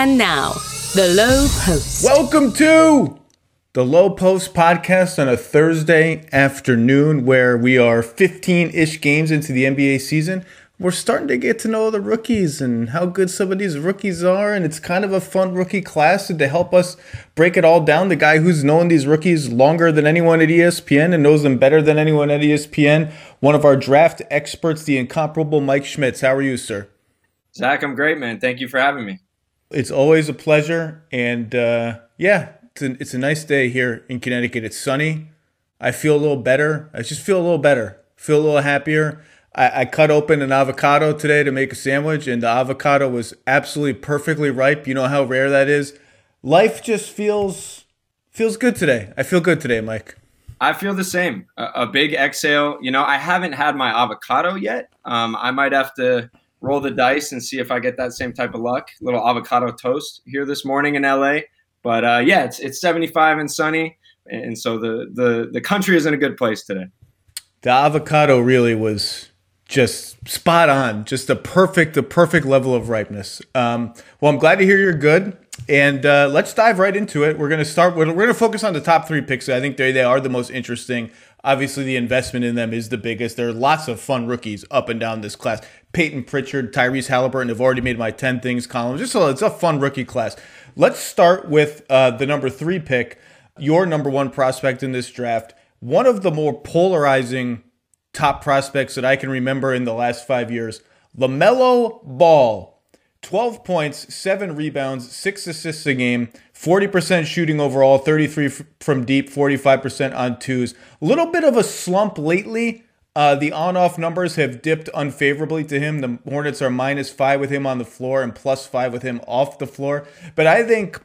And now, the Low Post. Welcome to the Low Post podcast on a Thursday afternoon where we are 15 ish games into the NBA season. We're starting to get to know the rookies and how good some of these rookies are. And it's kind of a fun rookie class. And to help us break it all down, the guy who's known these rookies longer than anyone at ESPN and knows them better than anyone at ESPN, one of our draft experts, the incomparable Mike Schmitz. How are you, sir? Zach, I'm great, man. Thank you for having me. It's always a pleasure. And uh, yeah, it's a, it's a nice day here in Connecticut. It's sunny. I feel a little better. I just feel a little better. Feel a little happier. I, I cut open an avocado today to make a sandwich, and the avocado was absolutely perfectly ripe. You know how rare that is. Life just feels feels good today. I feel good today, Mike. I feel the same. A, a big exhale. You know, I haven't had my avocado yet. Um, I might have to roll the dice and see if I get that same type of luck. Little avocado toast here this morning in LA. But uh, yeah, it's it's 75 and sunny, and so the the the country is in a good place today. The avocado really was just spot on, just a perfect, the perfect level of ripeness. Um, well, I'm glad to hear you're good, and uh, let's dive right into it. We're to start. We're, we're to focus on the top three picks. I think they they are the most interesting. Obviously, the investment in them is the biggest. There are lots of fun rookies up and down this class. Peyton Pritchard, Tyrese Halliburton have already made my 10 things column. Just a, it's a fun rookie class. Let's start with uh, the number three pick, your number one prospect in this draft. One of the more polarizing top prospects that I can remember in the last five years. LaMelo Ball. 12 points, 7 rebounds, 6 assists a game, 40% shooting overall, 33 from deep, 45% on twos. A little bit of a slump lately. Uh, the on off numbers have dipped unfavorably to him. The Hornets are minus five with him on the floor and plus five with him off the floor. But I think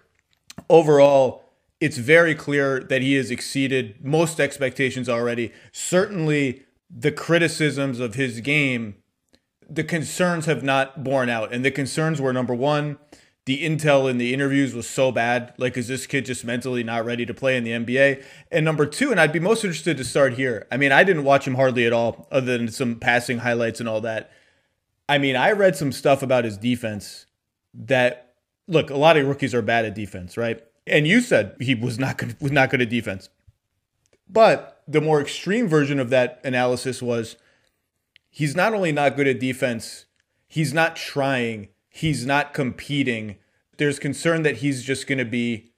overall, it's very clear that he has exceeded most expectations already. Certainly, the criticisms of his game, the concerns have not borne out. And the concerns were number one, the intel in the interviews was so bad. Like, is this kid just mentally not ready to play in the NBA? And number two, and I'd be most interested to start here. I mean, I didn't watch him hardly at all, other than some passing highlights and all that. I mean, I read some stuff about his defense that look, a lot of rookies are bad at defense, right? And you said he was not good, was not good at defense. But the more extreme version of that analysis was he's not only not good at defense, he's not trying, he's not competing. There's concern that he's just going to be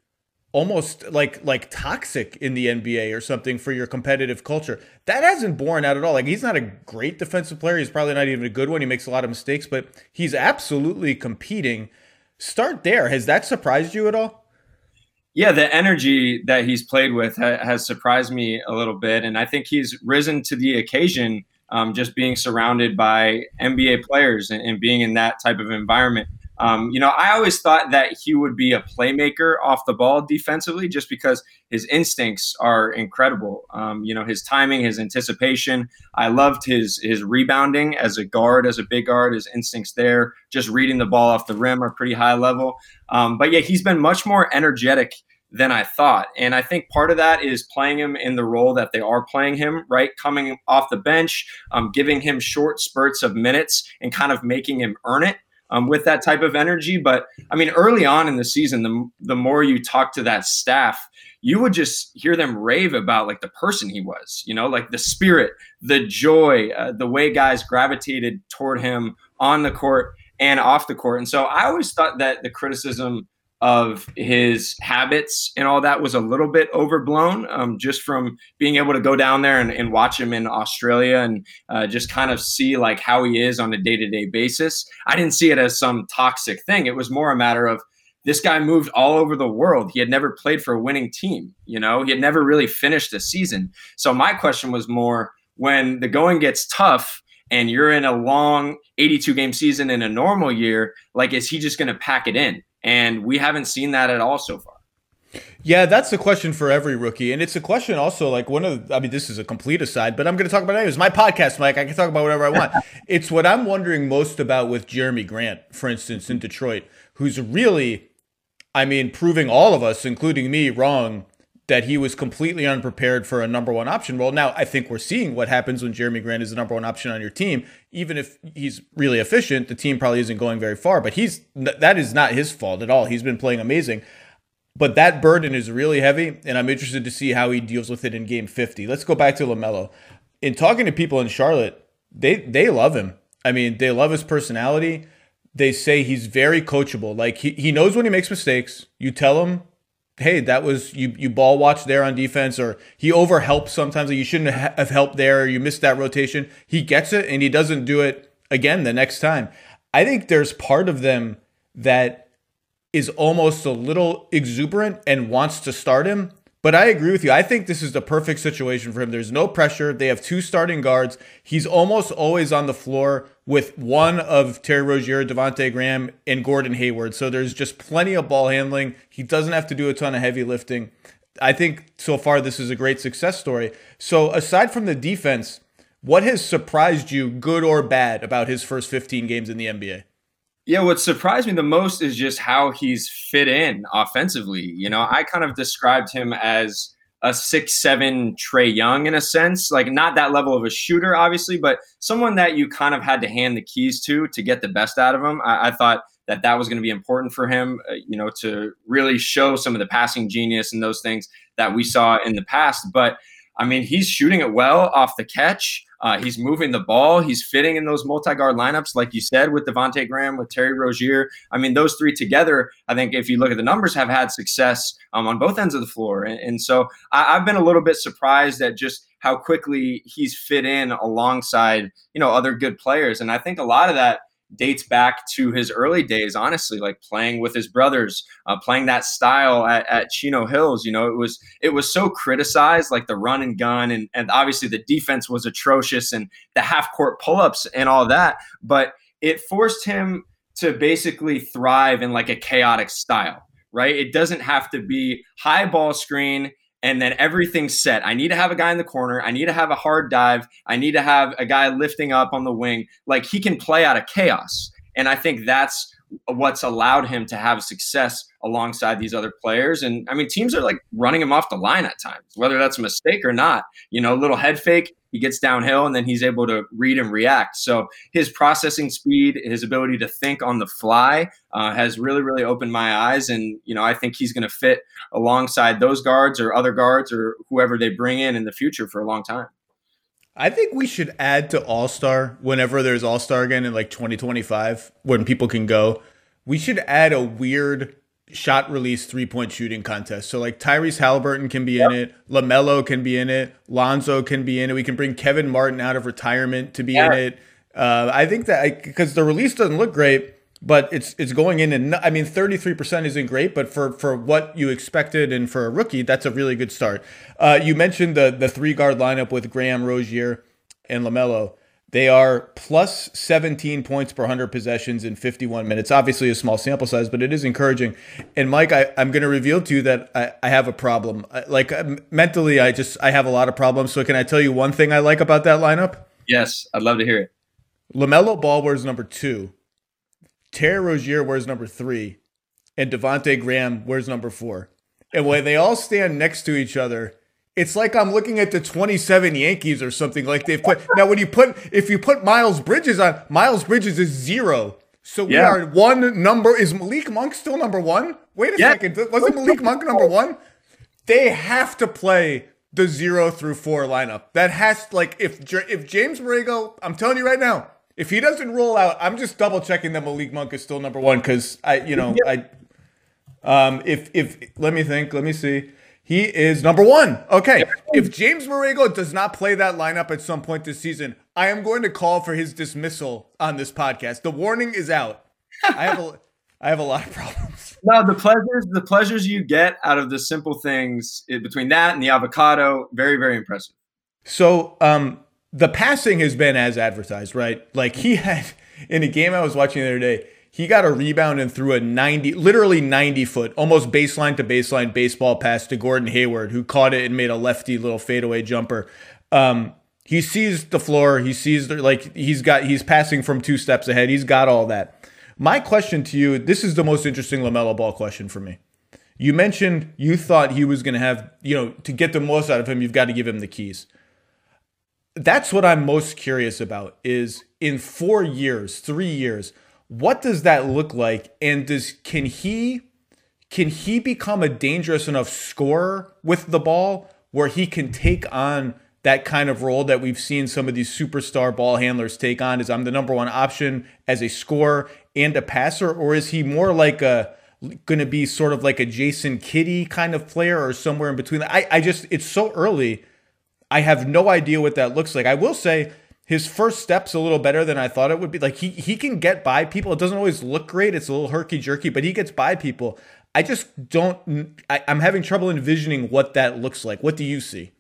almost like like toxic in the NBA or something for your competitive culture. That hasn't borne out at all. Like he's not a great defensive player. He's probably not even a good one. He makes a lot of mistakes, but he's absolutely competing. Start there. Has that surprised you at all? Yeah, the energy that he's played with ha- has surprised me a little bit, and I think he's risen to the occasion. Um, just being surrounded by NBA players and, and, being in that type of environment. Um, you know, I always thought that he would be a playmaker off the ball defensively, just because his instincts are incredible. Um, you know, his timing, his anticipation. I loved his his rebounding as a guard, as a big guard. His instincts there, just reading the ball off the rim, are pretty high level. Um, but yeah, he's been much more energetic than I thought. And I think part of that is playing him in the role that they are playing him, right? Coming off the bench, um, giving him short spurts of minutes and kind of making him earn it. Um, with that type of energy, but I mean, early on in the season, the the more you talk to that staff, you would just hear them rave about like the person he was, you know, like the spirit, the joy, uh, the way guys gravitated toward him on the court and off the court. And so I always thought that the criticism of his habits and all that was a little bit overblown um, just from being able to go down there and, and watch him in australia and uh, just kind of see like how he is on a day-to-day basis. I didn't see it as some toxic thing. It was more a matter of this guy moved all over the world. He had never played for a winning team you know? He had never really finished a season. So my question was more when the going gets tough and you're in a long 82 game season in a normal year like is he just going to pack it in and we haven't seen that at all so far. Yeah, that's the question for every rookie. And it's a question also like one of I mean, this is a complete aside, but I'm gonna talk about it. It's my podcast, Mike. I can talk about whatever I want. it's what I'm wondering most about with Jerami Grant, for instance, in Detroit, who's really, I mean, proving all of us, including me, wrong that he was completely unprepared for a number one option role. Now, I think we're seeing what happens when Jerami Grant is the number one option on your team. Even if he's really efficient, the team probably isn't going very far. But he's that is not his fault at all. He's been playing amazing. But that burden is really heavy, and I'm interested to see how he deals with it in game 50. Let's go back to LaMelo. In talking to people in Charlotte, they they love him. I mean, they love his personality. They say he's very coachable. Like he, he knows when he makes mistakes. You tell him hey, that was you you ball watch there on defense, or he overhelps sometimes. Like you shouldn't have helped there, or you missed that rotation. He gets it, and he doesn't do it again the next time. I think there's part of them that is almost a little exuberant and wants to start him. But I agree with you. I think this is the perfect situation for him. There's no pressure. They have two starting guards. He's almost always on the floor with one of Terry Rozier, Devonte Graham, and Gordon Hayward. So there's just plenty of ball handling. He doesn't have to do a ton of heavy lifting. I think so far this is a great success story. So aside from the defense, what has surprised you, good or bad, about his first 15 games in the NBA? Yeah, what surprised me the most is just how he's fit in offensively. You know, I kind of described him as a six seven Trae Young in a sense, like not that level of a shooter, obviously, but someone that you kind of had to hand the keys to to get the best out of him. I, I thought that that was going to be important for him, uh, you know, to really show some of the passing genius and those things that we saw in the past. But I mean, he's shooting it well off the catch. Uh, he's moving the ball. He's fitting in those multi-guard lineups, like you said, with Devonte Graham, with Terry Rozier. I mean, those three together, I think, if you look at the numbers, have had success um, on both ends of the floor. And, and so I, I've been a little bit surprised at just how quickly he's fit in alongside, you know, other good players. And I think a lot of that dates back to his early days, honestly, like playing with his brothers, uh, playing that style at, at, Chino Hills. You know, it was it was so criticized, like the run and gun, and and obviously the defense was atrocious, and the half court pull ups and all that. But it forced him to basically thrive in like a chaotic style, right? It doesn't have to be high ball screen and then everything's set. I need to have a guy in the corner. I need to have a hard dive. I need to have a guy lifting up on the wing. Like he can play out of chaos. And I think that's what's allowed him to have success alongside these other players. And I mean, teams are like running him off the line at times, whether that's a mistake or not. You know, a little head fake, he gets downhill and then he's able to read and react. So his processing speed, his ability to think on the fly uh, has really, really opened my eyes. And, you know, I think he's going to fit alongside those guards or other guards or whoever they bring in in the future for a long time. I think we should add to All Star whenever there's All Star again in like 2025 when people can go. We should add a weird shot release three point shooting contest. So like Tyrese Halliburton can be yep. in it, Lamelo can be in it, Lonzo can be in it. We can bring Kevin Martin out of retirement to be yeah. in it. Uh, I think that because the release doesn't look great, but it's it's going in and I mean 33% isn't great, but for for what you expected and for a rookie, that's a really good start. Uh, you mentioned the the three guard lineup with Graham, Rozier, and Lamelo. They are plus 17 points per 100 possessions in 51 minutes. Obviously, a small sample size, but it is encouraging. And Mike, I, am going to reveal to you that I, I have a problem. Like mentally, I just I have a lot of problems. So can I tell you one thing I like about that lineup? Yes, I'd love to hear it. Lamelo Ball wears number two. Terry Rozier wears number three, and Devonte Graham wears number four. And when they all stand next to each other, it's like I'm looking at the 27 Yankees or something like they've put. Now, when you put, if you put Miles Bridges on, Miles Bridges is zero. So we yeah. are one number. Is Malik Monk still number one? Wait a yeah. second. Wasn't Malik Monk number one? They have to play the zero through four lineup. That has like if if James Borrego, I'm telling you right now, if he doesn't roll out, I'm just double checking that Malik Monk is still number one because I, you know. I, um, if if let me think, let me see. He is number one. Okay. If James Borrego does not play that lineup at some point this season, I am going to call for his dismissal on this podcast. The warning is out. I have a, I have a lot of problems. No, the pleasures, the pleasures you get out of the simple things eh, between that and the avocado, very, very impressive. So, um, the passing has been as advertised, right? Like he had in a game I was watching the other day he got a rebound and threw a 90, literally 90 foot, almost baseline to baseline baseball pass to Gordon Hayward, who caught it and made a lefty little fadeaway jumper. Um, he sees the floor. He sees the, like he's got he's passing from two steps ahead. He's got all that. My question to you: This is the most interesting Lamelo Ball question for me. You mentioned you thought he was going to have, you know, to get the most out of him, you've got to give him the keys. That's what I'm most curious about is in 4 years, 3 years, what does that look like and does can he can he become a dangerous enough scorer with the ball where he can take on that kind of role that we've seen some of these superstar ball handlers take on is I'm the number one option as a scorer and a passer or is he more like a going to be sort of like a Jason Kidd kind of player or somewhere in between. I, I just, it's so early. I have no idea what that looks like. I will say his first step's a little better than I thought it would be. Like he, he can get by people. It doesn't always look great. It's a little herky jerky, but he gets by people. I just don't, I, I'm having trouble envisioning what that looks like. What do you see?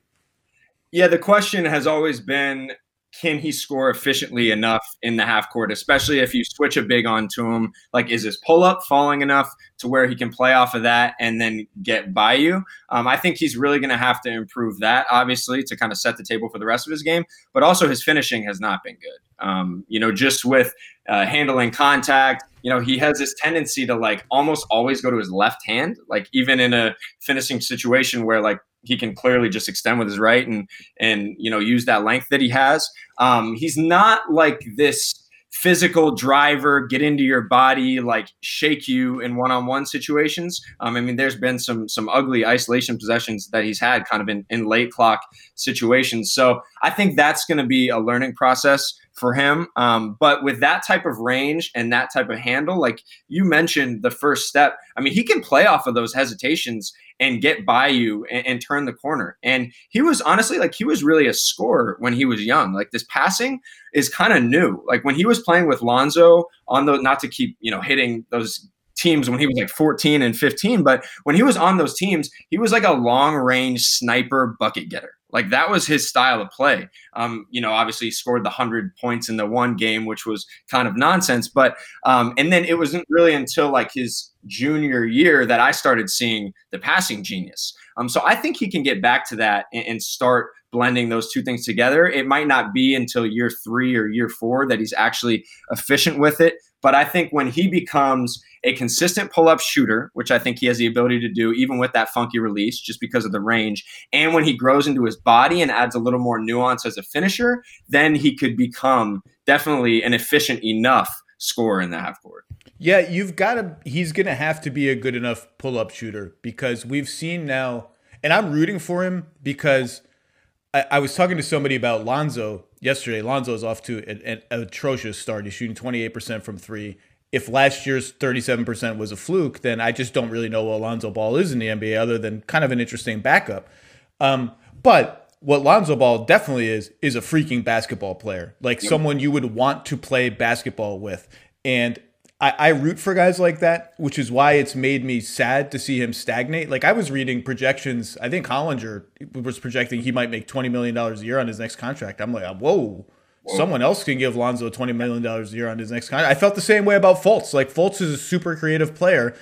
Yeah, the question has always been can he score efficiently enough in the half court, especially if you switch a big onto him? Like, is his pull up falling enough to where he can play off of that and then get by you? Um, I think he's really going to have to improve that, obviously, to kind of set the table for the rest of his game. But also, his finishing has not been good. Um, you know, just with uh, handling contact, you know, he has this tendency to like almost always go to his left hand, like even in a finishing situation where like he can clearly just extend with his right and and you know use that length that he has. Um, he's not like this physical driver, get into your body, like shake you in one-on-one situations. Um, I mean, there's been some some ugly isolation possessions that he's had, kind of in, in late clock situations. So I think that's going to be a learning process for him. Um, but with that type of range and that type of handle, like you mentioned, the first step, I mean, he can play off of those hesitations and get by you and, and turn the corner. And he was honestly like, he was really a scorer when he was young. Like this passing is kind of new. Like when he was playing with Lonzo on the, not to keep, you know, hitting those teams when he was like 14 and 15, but when he was on those teams, he was like a long range sniper bucket getter. Like that was his style of play. Um, you know, obviously he scored the hundred points in the one game, which was kind of nonsense. But um, and then it wasn't really until like his junior year that I started seeing the passing genius. Um, so I think he can get back to that and, and start blending those two things together. It might not be until year three or year four that he's actually efficient with it. But I think when he becomes a consistent pull up shooter, which I think he has the ability to do, even with that funky release, just because of the range, and when he grows into his body and adds a little more nuance as a finisher, then he could become definitely an efficient enough scorer in the half court. Yeah, you've got to, he's going to have to be a good enough pull up shooter because we've seen now, and I'm rooting for him because I, I was talking to somebody about Lonzo yesterday, Lonzo's off to an, an atrocious start. He's shooting 28% from three. If last year's 37% was a fluke, then I just don't really know what Lonzo Ball is in the NBA other than kind of an interesting backup. Um, but what Lonzo Ball definitely is, is a freaking basketball player, like yep. someone you would want to play basketball with. And I, I root for guys like that, which is why it's made me sad to see him stagnate. Like I was reading projections, I think Hollinger was projecting he might make twenty million dollars a year on his next contract. I'm like, whoa, whoa. someone else can give Lonzo twenty million dollars a year on his next contract. I felt the same way about Fultz. Like Fultz is a super creative player,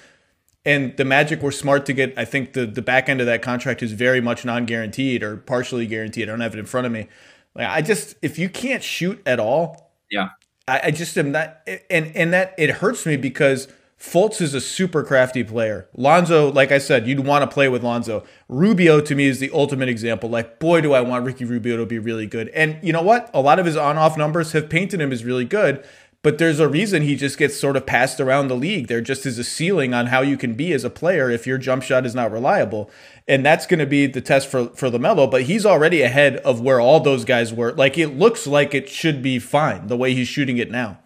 and the Magic were smart to get. I think the the back end of that contract is very much non guaranteed or partially guaranteed. I don't have it in front of me. Like I just if you can't shoot at all, yeah, I, I just am not, and and that it hurts me because Fultz is a super crafty player. Lonzo, like I said, you'd want to play with Lonzo. Rubio to me is the ultimate example. Like, boy, do I want Ricky Rubio to be really good. And you know what? A lot of his on-off numbers have painted him as really good but there's a reason he just gets sort of passed around the league. There just is a ceiling on how you can be as a player if your jump shot is not reliable. And that's going to be the test for, for LaMelo, but he's already ahead of where all those guys were. Like it looks like it should be fine the way he's shooting it now.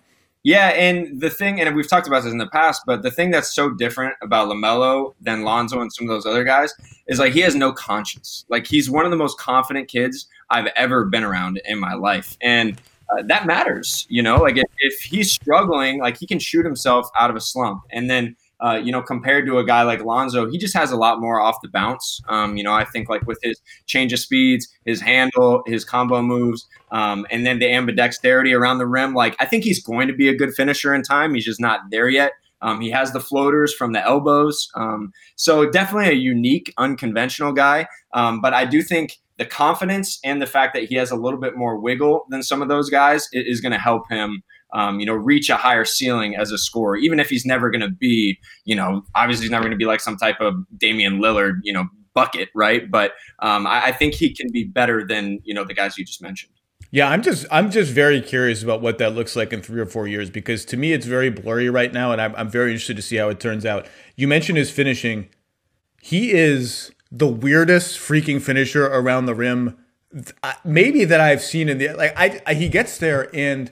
Yeah, and the thing, and we've talked about this in the past, but the thing that's so different about LaMelo than Lonzo and some of those other guys is like he has no conscience. Like he's one of the most confident kids I've ever been around in my life. And uh, that matters. You know, like if, if, he's struggling, like he can shoot himself out of a slump. And then, uh, you know, compared to a guy like Lonzo, he just has a lot more off the bounce. Um, you know, I think like with his change of speeds, his handle, his combo moves, um, and then the ambidexterity around the rim, like I think he's going to be a good finisher in time. He's just not there yet. Um, he has the floaters from the elbows. Um, so definitely a unique, unconventional guy. Um, but I do think the confidence and the fact that he has a little bit more wiggle than some of those guys is going to help him um, you know, reach a higher ceiling as a scorer, even if he's never going to be, you know, obviously he's never going to be like some type of Damian Lillard, you know, bucket, right? But um, I, I think he can be better than you know the guys you just mentioned. Yeah, I'm just I'm just very curious about what that looks like in three or four years because to me it's very blurry right now, and I'm, I'm very interested to see how it turns out. You mentioned his finishing; he is the weirdest freaking finisher around the rim, maybe that I've seen in the like. I, I he gets there and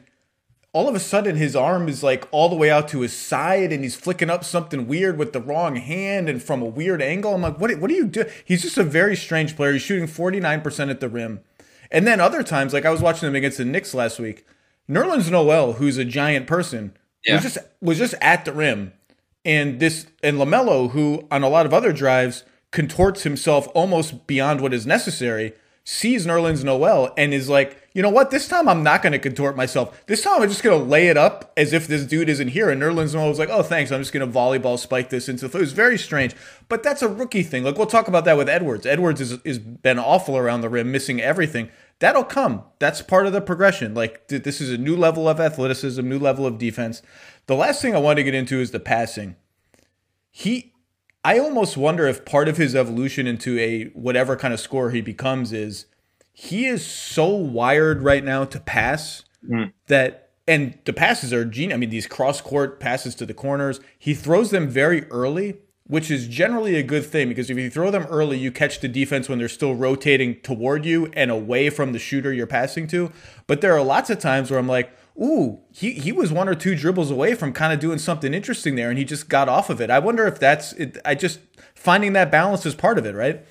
all of a sudden his arm is like all the way out to his side and he's flicking up something weird with the wrong hand and from a weird angle. I'm like, what, what do you do? He's just a very strange player. He's shooting 49% at the rim. And then other times, like I was watching them against the Knicks last week, Nerlens Noel, who's a giant person, yeah. was just was just at the rim. And this and LaMelo, who on a lot of other drives contorts himself almost beyond what is necessary, sees Nerlens Noel and is like, you know what? This time I'm not going to contort myself. This time I'm just going to lay it up as if this dude isn't here. And Nerlens Noel was like, oh, thanks. I'm just going to volleyball spike this into the It was very strange. But that's a rookie thing. Like, we'll talk about that with Edwards. Edwards has is, is been awful around the rim, missing everything. That'll come. That's part of the progression. Like, this is a new level of athleticism, new level of defense. The last thing I want to get into is the passing. He, I almost wonder if part of his evolution into a whatever kind of scorer he becomes is he is so wired right now to pass mm. that and the passes are genius. I mean, these cross court passes to the corners, he throws them very early, which is generally a good thing because if you throw them early, you catch the defense when they're still rotating toward you and away from the shooter you're passing to. But there are lots of times where I'm like, ooh, he, he was one or two dribbles away from kind of doing something interesting there and he just got off of it. I wonder if that's it. I just finding that balance is part of it, right?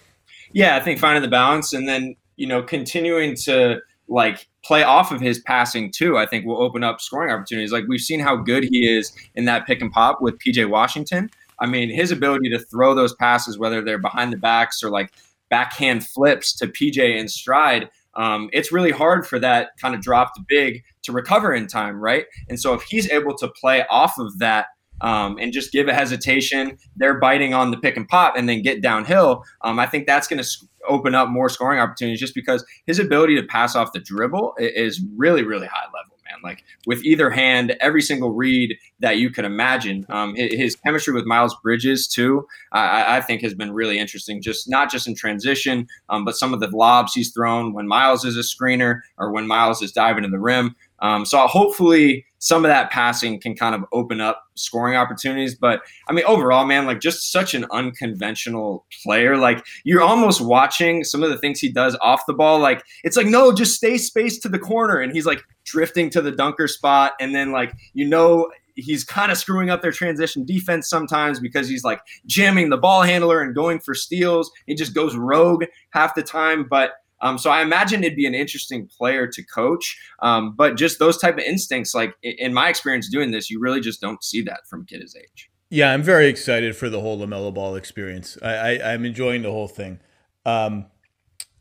Yeah, I think finding the balance and then you know, continuing to like play off of his passing too, I think will open up scoring opportunities. Like we've seen how good he is in that pick and pop with PJ Washington. I mean, his ability to throw those passes, whether they're behind the backs or like backhand flips to PJ in stride, um, it's really hard for that kind of dropped big to recover in time, right? And so if he's able to play off of that um, and just give a hesitation, they're biting on the pick and pop and then get downhill. Um, I think that's going to open up more scoring opportunities just because his ability to pass off the dribble is really, really high level. Like with either hand, every single read that you could imagine. Um, his chemistry with Miles Bridges, too, I, I, think has been really interesting, just not just in transition, um, but some of the lobs he's thrown when Miles is a screener or when Miles is diving to the rim. Um, so hopefully some of that passing can kind of open up scoring opportunities. But I mean, overall, man, like just such an unconventional player. Like you're almost watching some of the things he does off the ball. Like it's like, no, just stay spaced to the corner. And he's like drifting to the dunker spot. And then like, you know, he's kind of screwing up their transition defense sometimes because he's like jamming the ball handler and going for steals. He just goes rogue half the time. But um, so I imagine it'd be an interesting player to coach. Um, but just those type of instincts, like in my experience doing this, you really just don't see that from a kid his age. Yeah, I'm very excited for the whole LaMelo Ball experience. I, I, am enjoying the whole thing. Um,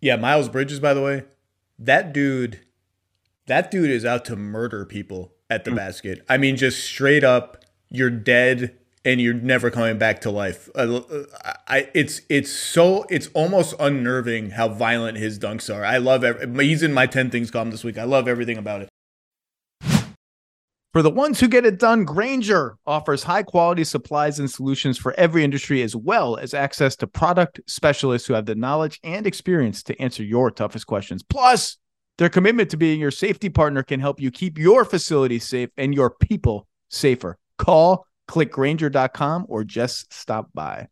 yeah, Miles Bridges, by the way, that dude, that dude is out to murder people at the mm. basket. I mean, just straight up, you're dead and you're never coming back to life. Uh, I, it's it's so it's almost unnerving how violent his dunks are. I love every, he's in my ten things column this week. I love everything about it. For the ones who get it done, Grainger offers high quality supplies and solutions for every industry, as well as access to product specialists who have the knowledge and experience to answer your toughest questions. Plus, their commitment to being your safety partner can help you keep your facility safe and your people safer. Call Click Grainger.com or just stop by.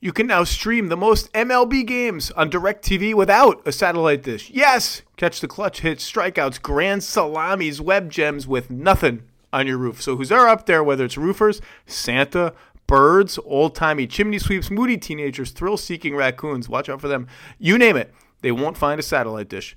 You can now stream the most MLB games on DirecTV without a satellite dish. Yes! Catch the clutch hits, strikeouts, grand salamis, web gems with nothing on your roof. So who's there up there, whether it's roofers, Santa, birds, old timey chimney sweeps, moody teenagers, thrill seeking raccoons, watch out for them. You name it, they won't find a satellite dish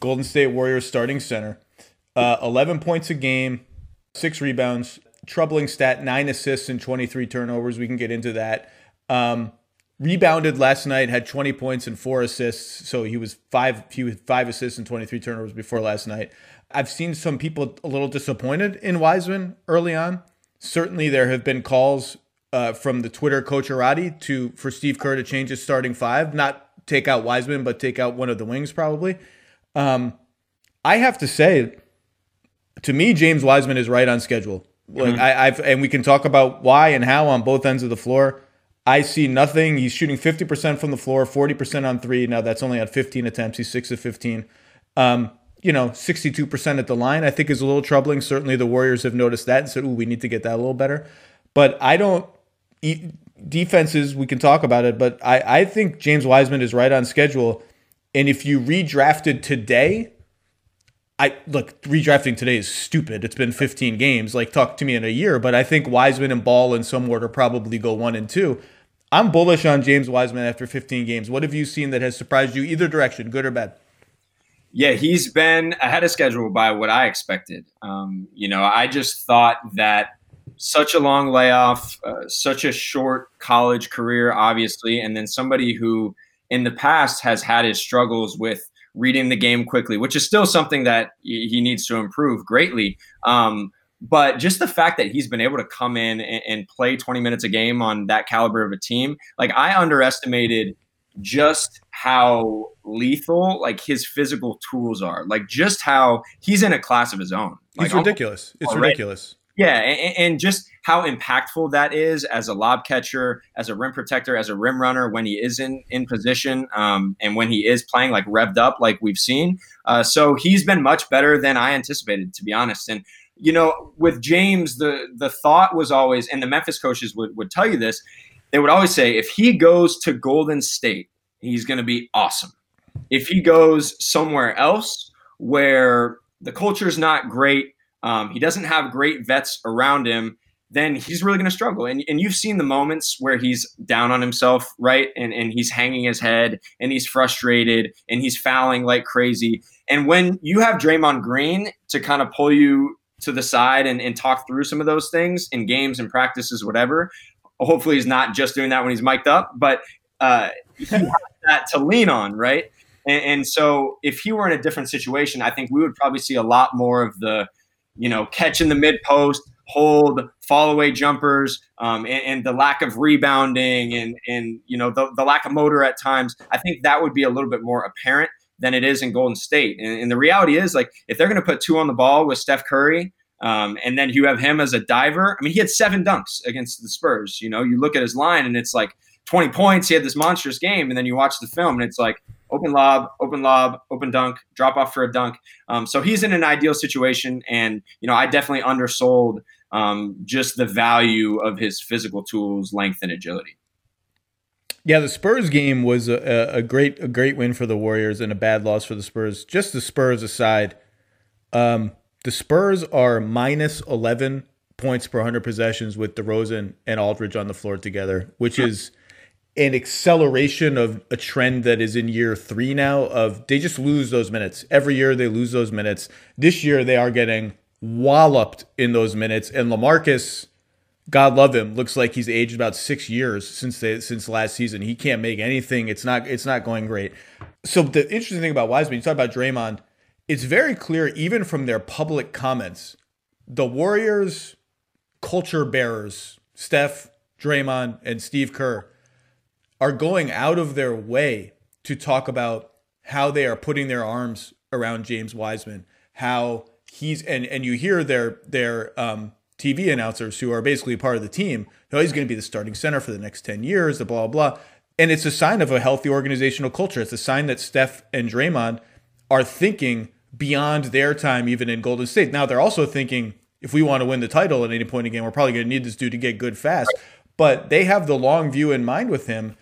Golden State Warriors starting center. Uh, 11 points a game, six rebounds, troubling stat, nine assists and 23 turnovers. We can get into that. Um, rebounded last night, had 20 points and four assists. So he was five, he was five assists and 23 turnovers before last night. I've seen some people a little disappointed in Wiseman early on. Certainly, there have been calls uh, from the Twitter coach Arati to for Steve Kerr to change his starting five, not take out Wiseman, but take out one of the wings probably. Um, I have to say, to me, James Wiseman is right on schedule. Like mm-hmm. I, I've and we can talk about why and how on both ends of the floor. I see nothing. He's shooting 50% from the floor, 40% on three. Now that's only on 15 attempts. He's six of 15. Um, you know, 62% at the line, I think is a little troubling. Certainly the Warriors have noticed that and said, ooh, we need to get that a little better. But I don't, defenses, we can talk about it, but I, I think James Wiseman is right on schedule. And if you redrafted today, I look redrafting today is stupid. It's been 15 games. Like talk to me in a year, but I think Wiseman and Ball in some order probably go one and two. I'm bullish on James Wiseman after 15 games. What have you seen that has surprised you either direction, good or bad? Yeah, he's been ahead of schedule by what I expected. Um, you know, I just thought that such a long layoff, uh, such a short college career, obviously, and then somebody who in the past has had his struggles with reading the game quickly, which is still something that he needs to improve greatly. Um, but just the fact that he's been able to come in and, and, play 20 minutes a game on that caliber of a team, like I underestimated just how lethal like his physical tools are. Like just how he's in a class of his own. Like, it's ridiculous. It's ridiculous. Yeah, and, and, just how impactful that is as a lob catcher, as a rim protector, as a rim runner when he is in in position, um, and when he is playing like revved up, like we've seen. Uh, so he's been much better than I anticipated, to be honest. And you know, with James, the the thought was always, and the Memphis coaches would would tell you this, they would always say, if he goes to Golden State, he's going to be awesome. If he goes somewhere else where the culture is not great um, he doesn't have great vets around him, then he's really going to struggle. And, and you've seen the moments where he's down on himself, right? And, and he's hanging his head and he's frustrated and he's fouling like crazy. And when you have Draymond Green to kind of pull you to the side and, and talk through some of those things in games and practices, whatever, hopefully he's not just doing that when he's mic'd up, but uh, that to lean on, right? And, and so if he were in a different situation, I think we would probably see a lot more of the you know, catch in the mid post, hold, fall away jumpers, um, and, and, the lack of rebounding and, and you know, the, the lack of motor at times, I think that would be a little bit more apparent than it is in Golden State. And, and the reality is, like, if they're going to put two on the ball with Steph Curry, um, and then you have him as a diver. I mean, he had seven dunks against the Spurs. You know, you look at his line and it's like 20 points. He had this monstrous game. And then you watch the film and it's like, open lob, open lob, open dunk, drop off for a dunk. Um, so he's in an ideal situation, and you know I definitely undersold um, just the value of his physical tools, length, and agility. Yeah, the Spurs game was a, a great a great win for the Warriors and a bad loss for the Spurs. Just the Spurs aside, um, the Spurs are minus eleven points per hundred possessions with DeRozan and Aldridge on the floor together, which is an acceleration of a trend that is in year three now of they just lose those minutes every year they lose those minutes this year they are getting walloped in those minutes. And lamarcus god love him looks like he's aged about six years since they since last season. He can't make anything. It's not it's not going great. So the interesting thing about wiseman you talk about draymond it's very clear even from their public comments the warriors culture bearers steph draymond and steve kerr are going out of their way to talk about how they are putting their arms around James Wiseman, how he's and and you hear their their um, TV announcers who are basically part of the team. Know, he's going to be the starting center for the next ten years. The blah blah blah, and it's a sign of a healthy organizational culture. It's a sign that Steph and Draymond are thinking beyond their time, even in Golden State. Now they're also thinking if we want to win the title at any point again, we're probably going to need this dude to get good fast. But they have the long view in mind with him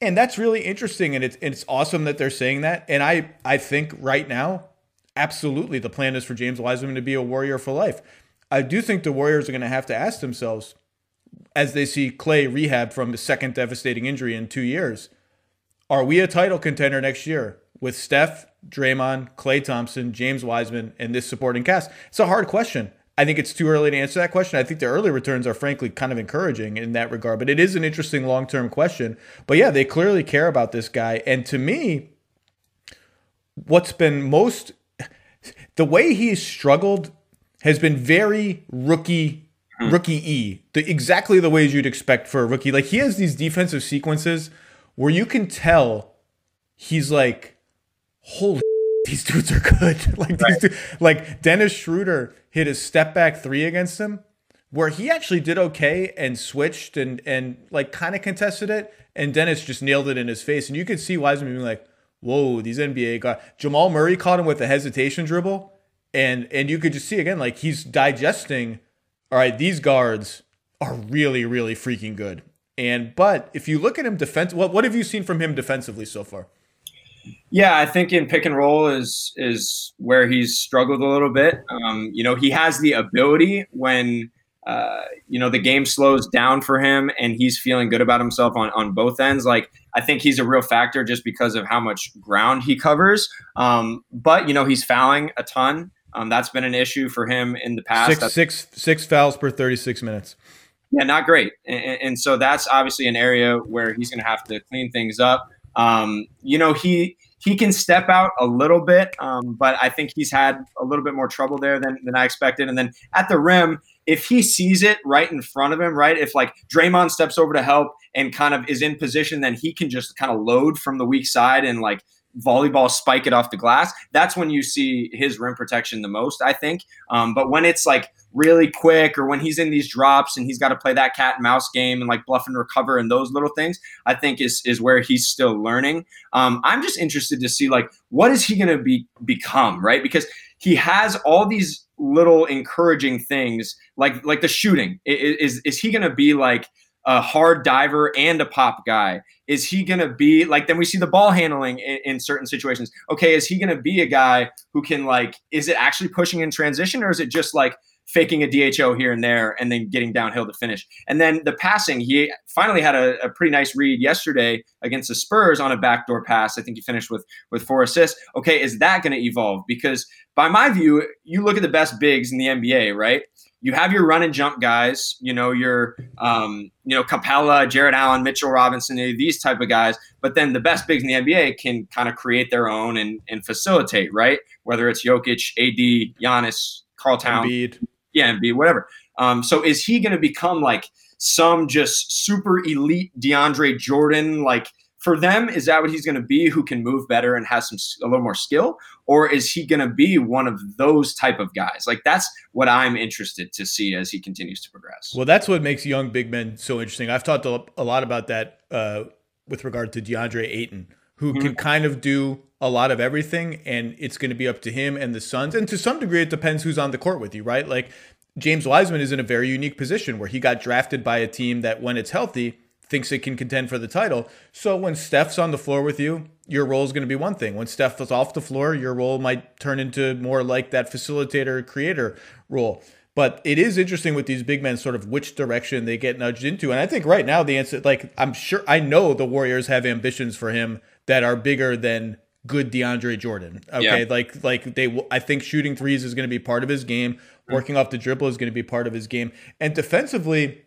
and that's really interesting and it's it's awesome that they're saying that and i i think right now absolutely the plan is for james wiseman to be a warrior for life i do think the warriors are going to have to ask themselves as they see klay rehab from the second devastating injury in two years are we a title contender next year with steph draymond klay thompson james wiseman and this supporting cast it's a hard question I think it's too early to answer that question. I think the early returns are frankly kind of encouraging in that regard, but it is an interesting long term question. But yeah, they clearly care about this guy. And to me, what's been most the way he's struggled has been very rookie hmm. rookie e the exactly the ways you'd expect for a rookie like he has these defensive sequences where you can tell he's like holy these dudes are good like right. dudes, like dennis schroeder hit a step back three against him where he actually did okay and switched and and like kind of contested it and dennis just nailed it in his face and you could see wiseman being like whoa, these NBA guys. Jamal Murray caught him with a hesitation dribble, and and you could just see again like he's digesting. All right, these guards are really really freaking good. And but if you look at him defense, what what have you seen from him defensively so far? Yeah, I think in pick and roll is is where he's struggled a little bit. Um, you know, he has the ability when uh, you know the game slows down for him and he's feeling good about himself on on both ends. Like I think he's a real factor just because of how much ground he covers. Um, but you know he's fouling a ton. Um, that's been an issue for him in the past. Six, six, six fouls per 36 minutes. Yeah, not great. And, and so that's obviously an area where he's going to have to clean things up. Um, you know, he he can step out a little bit, um, but I think he's had a little bit more trouble there than, than I expected. And then at the rim, if he sees it right in front of him, right, if like Draymond steps over to help and kind of is in position, then he can just kind of load from the weak side and like volleyball spike it off the glass. That's when you see his rim protection the most, I think. Um, but when it's like really quick or when he's in these drops and he's got to play that cat and mouse game and like bluff and recover and those little things, I think is is where he's still learning. Um, I'm just interested to see like what is he going to be become, right? Because he has all these little encouraging things like like the shooting. Is is he going to be like a hard diver and a pop guy? Is he going to be like, then we see the ball handling in, in certain situations. Okay, is he going to be a guy who can, like, is it actually pushing in transition or is it just like faking a DHO here and there and then getting downhill to finish? And then the passing, he finally had a, a pretty nice read yesterday against the Spurs on a backdoor pass. I think he finished with, with four assists. Okay, is that going to evolve? Because by my view, you look at the best bigs in the NBA, right? You have your run and jump guys, you know, your, um, you know, Capela, Jarrett Allen, Mitchell Robinson, these type of guys. But then the best bigs in the NBA can kind of create their own and, and facilitate, right? Whether it's Jokic, AD, Giannis, Karl Town, Embiid. yeah, Embiid, whatever. Um, so is he going to become like some just super elite DeAndre Jordan, like – for them, is that what he's going to be who can move better and has some a little more skill? Or is he going to be one of those type of guys? Like that's what I'm interested to see as he continues to progress. Well, that's what makes young big men so interesting. I've talked a lot about that uh, with regard to DeAndre Ayton, who mm-hmm. can kind of do a lot of everything, and it's going to be up to him and the Suns. And to some degree, it depends who's on the court with you, right? Like James Wiseman is in a very unique position where he got drafted by a team that, when it's healthy, thinks it can contend for the title. So when Steph's on the floor with you, your role is going to be one thing. When Steph is off the floor, your role might turn into more like that facilitator creator role. But it is interesting with these big men, sort of which direction they get nudged into. And I think right now the answer, like I'm sure, I know the Warriors have ambitions for him that are bigger than good DeAndre Jordan. Okay, yeah. like like they, I think shooting threes is going to be part of his game. Mm. Working off the dribble is going to be part of his game. And defensively,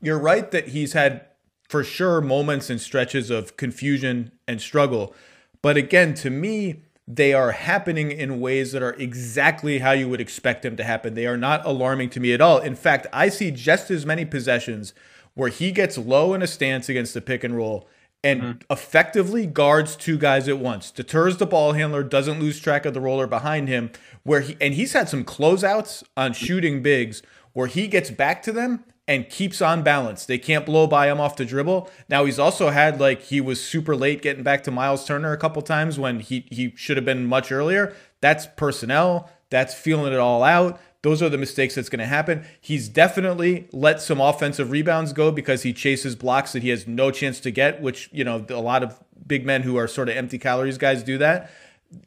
you're right that he's had for sure moments and stretches of confusion and struggle. But again, to me, they are happening in ways that are exactly how you would expect them to happen. They are not alarming to me at all. In fact, I see just as many possessions where he gets low in a stance against the pick and roll and mm-hmm. effectively guards two guys at once. Deters the ball handler, doesn't lose track of the roller behind him, where he and he's had some closeouts on shooting bigs where he gets back to them and keeps on balance. They can't blow by him off the dribble. Now he's also had like he was super late getting back to Miles Turner a couple times when he he should have been much earlier. That's personnel. That's feeling it all out. Those are the mistakes that's going to happen. He's definitely let some offensive rebounds go because he chases blocks that he has no chance to get, which, you know, a lot of big men who are sort of empty calories guys do that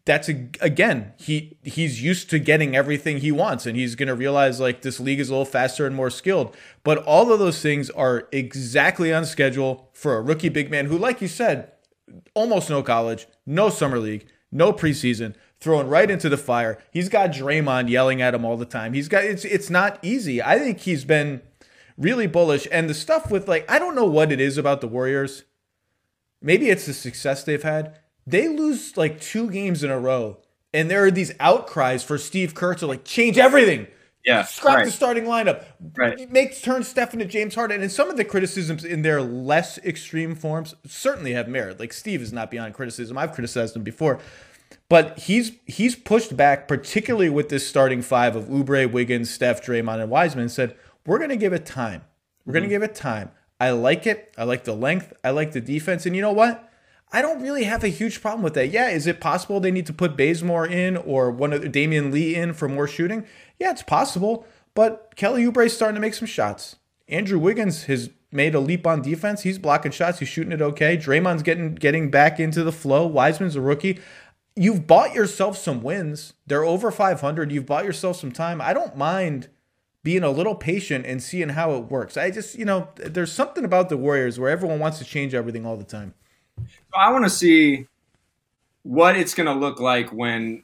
that's a, again he he's used to getting everything he wants and he's going to realize like this league is a little faster and more skilled but all of those things are exactly on schedule for a rookie big man who like you said almost no college no summer league no preseason thrown right into the fire. He's got Draymond yelling at him all the time. He's got it's it's not easy. I think he's been really bullish. And the stuff with like I don't know what it is about the Warriors. Maybe it's the success they've had. They lose like two games in a row, and there are these outcries for Steve Kerr to like change everything. Yeah, scrap right. the starting lineup. Right. Make turn Steph into James Harden. And some of the criticisms in their less extreme forms certainly have merit. Like Steve is not beyond criticism. I've criticized him before. But he's he's pushed back, particularly with this starting five of Oubre, Wiggins, Steph, Draymond, and Wiseman, and said, We're gonna give it time. We're gonna mm-hmm. give it time. I like it. I like the length. I like the defense. And you know what? I don't really have a huge problem with that. Yeah, is it possible they need to put Bazemore in or one of Damion Lee in for more shooting? Yeah, it's possible. But Kelly Oubre's starting to make some shots. Andrew Wiggins has made a leap on defense. He's blocking shots. He's shooting it okay. Draymond's getting getting back into the flow. Wiseman's a rookie. You've bought yourself some wins. They're over 500. You've bought yourself some time. I don't mind being a little patient and seeing how it works. I just, you know, there's something about the Warriors where everyone wants to change everything all the time. I want to see what it's going to look like when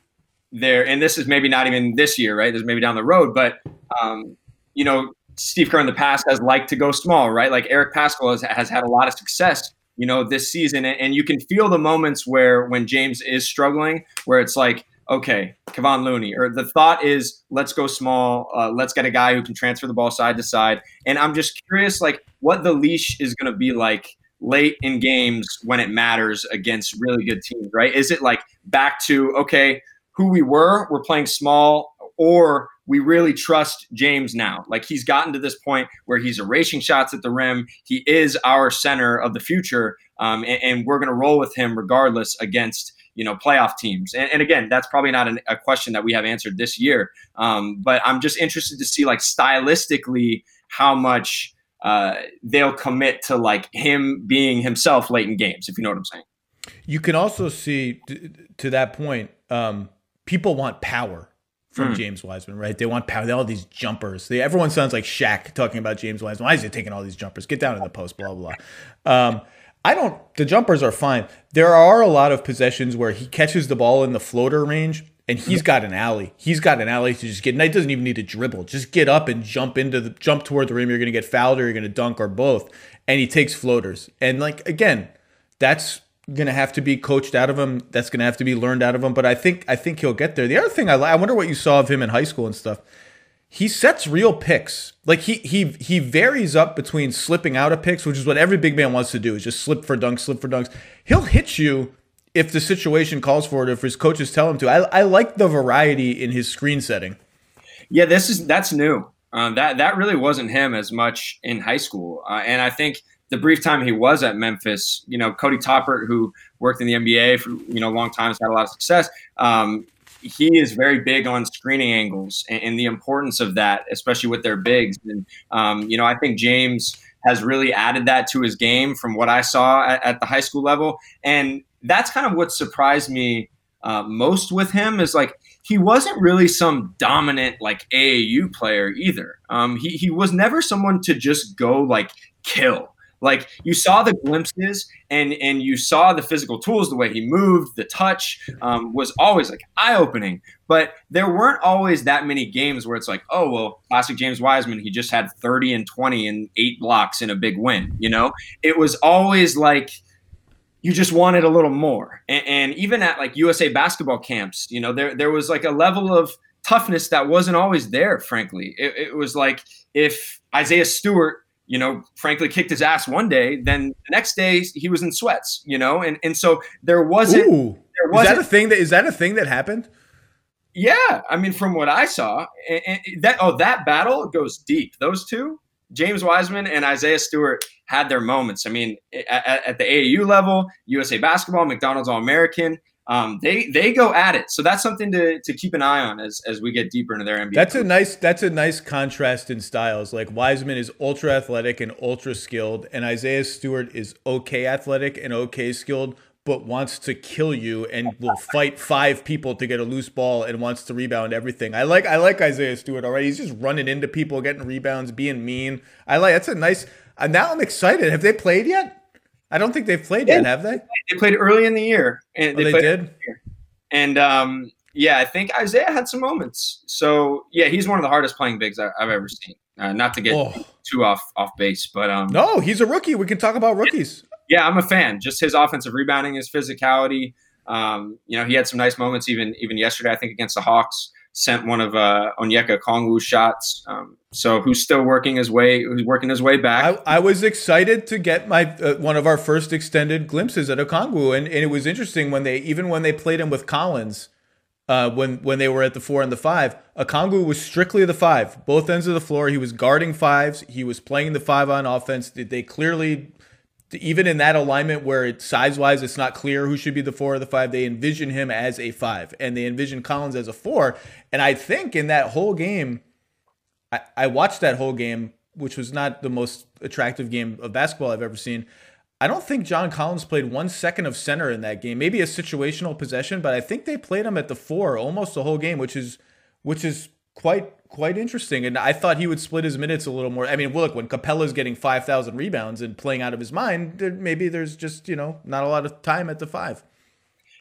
they're, and this is maybe not even this year, right? This is maybe down the road, but, um, you know, Steve Kerr in the past has liked to go small, right? Like Eric Paschall has, has had a lot of success, you know, this season. And you can feel the moments where when James is struggling, where it's like, okay, Kevon Looney, or the thought is let's go small, uh, let's get a guy who can transfer the ball side to side. And I'm just curious, like, what the leash is going to be like late in games when it matters against really good teams, right? Is it like back to, okay, who we were, we're playing small, or we really trust James now? Like he's gotten to this point where he's erasing shots at the rim. He is our center of the future, um, and, and, we're going to roll with him regardless against you know playoff teams. And, and again, that's probably not an, a question that we have answered this year, um, but I'm just interested to see like stylistically how much uh, they'll commit to like him being himself late in games, if you know what I'm saying. You can also see to that point, um, people want power from mm. James Wiseman, right? They want power. They all these jumpers. They, everyone sounds like Shaq talking about James Wiseman. Why is he taking all these jumpers? Get down in the post, blah blah. blah. Um, I don't. The jumpers are fine. There are a lot of possessions where he catches the ball in the floater range and he's got an alley. He's got an alley to just get. And he doesn't even need to dribble. Just get up and jump into the jump toward the rim. You're going to get fouled or you're going to dunk or both. And he takes floaters. And like again, that's going to have to be coached out of him. That's going to have to be learned out of him. But I think I think he'll get there. The other thing I I wonder what you saw of him in high school and stuff. He sets real picks. Like he he he varies up between slipping out of picks, which is what every big man wants to do, is just slip for dunks, slip for dunks. He'll hit you if the situation calls for it, if his coaches tell him to. I, I like the variety in his screen setting. Yeah, this is that's new. Um, that that really wasn't him as much in high school, uh, and I think the brief time he was at Memphis, you know, Cody Toppert, who worked in the NBA for you know a long time, has had a lot of success. Um, he is very big on screening angles and, and, the importance of that, especially with their bigs. And um, you know, I think James has really added that to his game from what I saw at, at the high school level, and that's kind of what surprised me uh, most with him is like he wasn't really some dominant like AAU player either. Um, he he was never someone to just go like kill. Like you saw the glimpses and and you saw the physical tools, the way he moved, the touch um, was always like eye opening. But there weren't always that many games where it's like, oh well, classic James Wiseman, he just had 30 and 20 and eight blocks in a big win. You know, it was always like you just wanted a little more. And, and, even at like USA basketball camps, you know, there there was like a level of toughness that wasn't always there. Frankly, it, it was like if Isaiah Stewart, you know, frankly kicked his ass one day, then the next day he was in sweats. You know, and and so there wasn't. Ooh, there wasn't, is that a thing that is that a thing that happened? Yeah, I mean, from what I saw, and, and that oh, that battle goes deep. Those two, James Wiseman and Isaiah Stewart had their moments. I mean, at, at the AAU level, USA Basketball, McDonald's All American, um, they they go at it. So that's something to, to keep an eye on as, as we get deeper into their NBA. That's a nice that's a nice contrast in styles. Like Wiseman is ultra athletic and ultra skilled, and Isaiah Stewart is okay athletic and okay skilled, but wants to kill you and will fight five people to get a loose ball and wants to rebound everything. I like I like Isaiah Stewart already. He's just running into people, getting rebounds, being mean. I like that's a nice. Uh, now I'm excited. Have they played yet? I don't think they've played yet, have they? They played early in the year. And they, oh, they did. And um, Yeah, I think Isaiah had some moments. So yeah, he's one of the hardest playing bigs I, have ever seen. Uh, not to get oh. too off off base, but um, no, he's a rookie. We can talk about rookies. Yeah, I'm a fan. Just his offensive rebounding, his physicality. Um, you know, he had some nice moments even even yesterday. I think against the Hawks, sent one of uh, Onyeka Okongwu's shots. Um, so who's still working his way? Who's working his way back? I, I was excited to get my uh, one of our first extended glimpses at Okongwu, and, and it was interesting when they even when they played him with Collins uh, when when they were at the four and the five. Okongwu was strictly the five, both ends of the floor. He was guarding fives. He was playing the five on offense. Did they clearly, even in that alignment where it size wise it's not clear who should be the four or the five, they envision him as a five, and they envision Collins as a four. And I think in that whole game, I, I watched that whole game, which was not the most attractive game of basketball I've ever seen. I don't think John Collins played one second of center in that game. Maybe a situational possession, but I think they played him at the four almost the whole game, which is which is quite quite interesting. And I thought he would split his minutes a little more. I mean, look, when Capela's getting five thousand rebounds and playing out of his mind, maybe there's just you know not a lot of time at the five.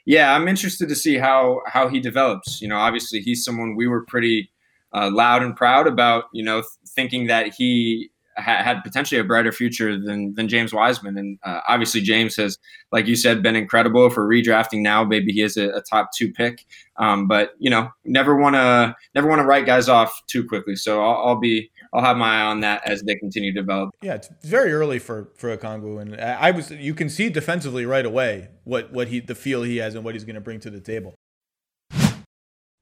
Yeah, I'm interested to see how how he develops. You know, obviously he's someone we were pretty uh, loud and proud about. You know, thinking that he had potentially a brighter future than than James Wiseman. And uh, obviously, James has, like you said, been incredible for redrafting. Now, maybe he is a, a top two pick. Um, but you know, never want to never want to write guys off too quickly. So I'll, I'll, be I'll have my eye on that as they continue to develop. Yeah, it's very early for for Okongwu, and I was you can see defensively right away what what he the feel he has and what he's going to bring to the table.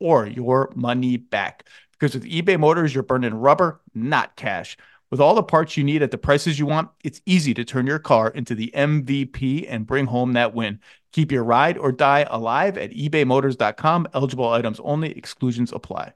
or your money back. Because with eBay Motors, you're burning rubber, not cash. With all the parts you need at the prices you want, it's easy to turn your car into the MVP and bring home that win. Keep your ride or die alive at ebaymotors.com. Eligible items only, exclusions apply.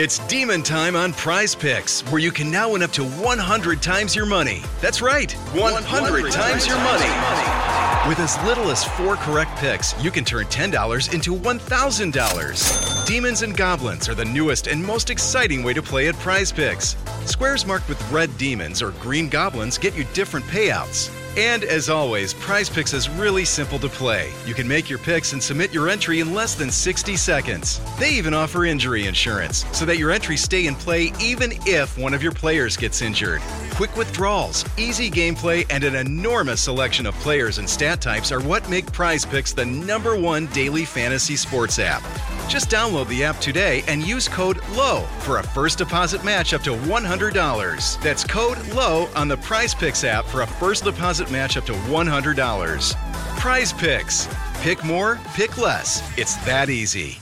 It's demon time on prize picks, where you can now win up to 100 times your money. That's right, 100, 100 times your money. With as little as four correct picks, you can turn $10 into $1,000. Demons and Goblins are the newest and most exciting way to play at prize picks. Squares marked with red demons or green goblins get you different payouts. And as always, Prize Picks is really simple to play. You can make your picks and submit your entry in less than 60 seconds. They even offer injury insurance so that your entries stay in play even if one of your players gets injured. Quick withdrawals, easy gameplay, and an enormous selection of players and stat types are what make Prize Picks the number one daily fantasy sports app. Just download the app today and use code LOW for a first deposit match up to $100. That's code LOW on the Prize Picks app for a first deposit match up to $100. Prize Picks. Pick more, pick less. It's that easy.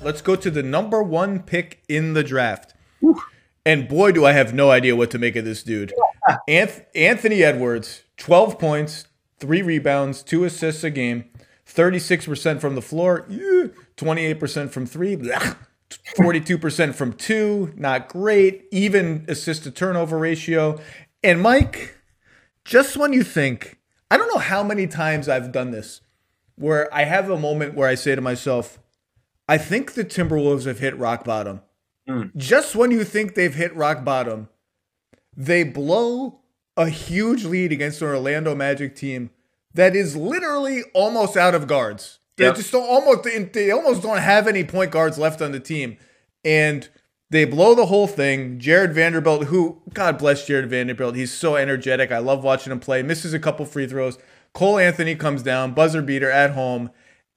Let's go to the number one pick in the draft. And boy, do I have no idea what to make of this dude. Anthony Edwards, 12 points, three rebounds, two assists a game, 36% from the floor, 28% from three, 42% from two, not great, even assist to turnover ratio. And Mike, just when you think, I don't know how many times I've done this, where I have a moment where I say to myself, I think the Timberwolves have hit rock bottom. Mm. Just when you think they've hit rock bottom, they blow a huge lead against an Orlando Magic team that is literally almost out of guards. They yep. just don't almost they almost don't have any point guards left on the team, and they blow the whole thing. Jarred Vanderbilt, who God bless Jarred Vanderbilt, he's so energetic. I love watching him play. Misses a couple free throws. Cole Anthony comes down, buzzer beater at home,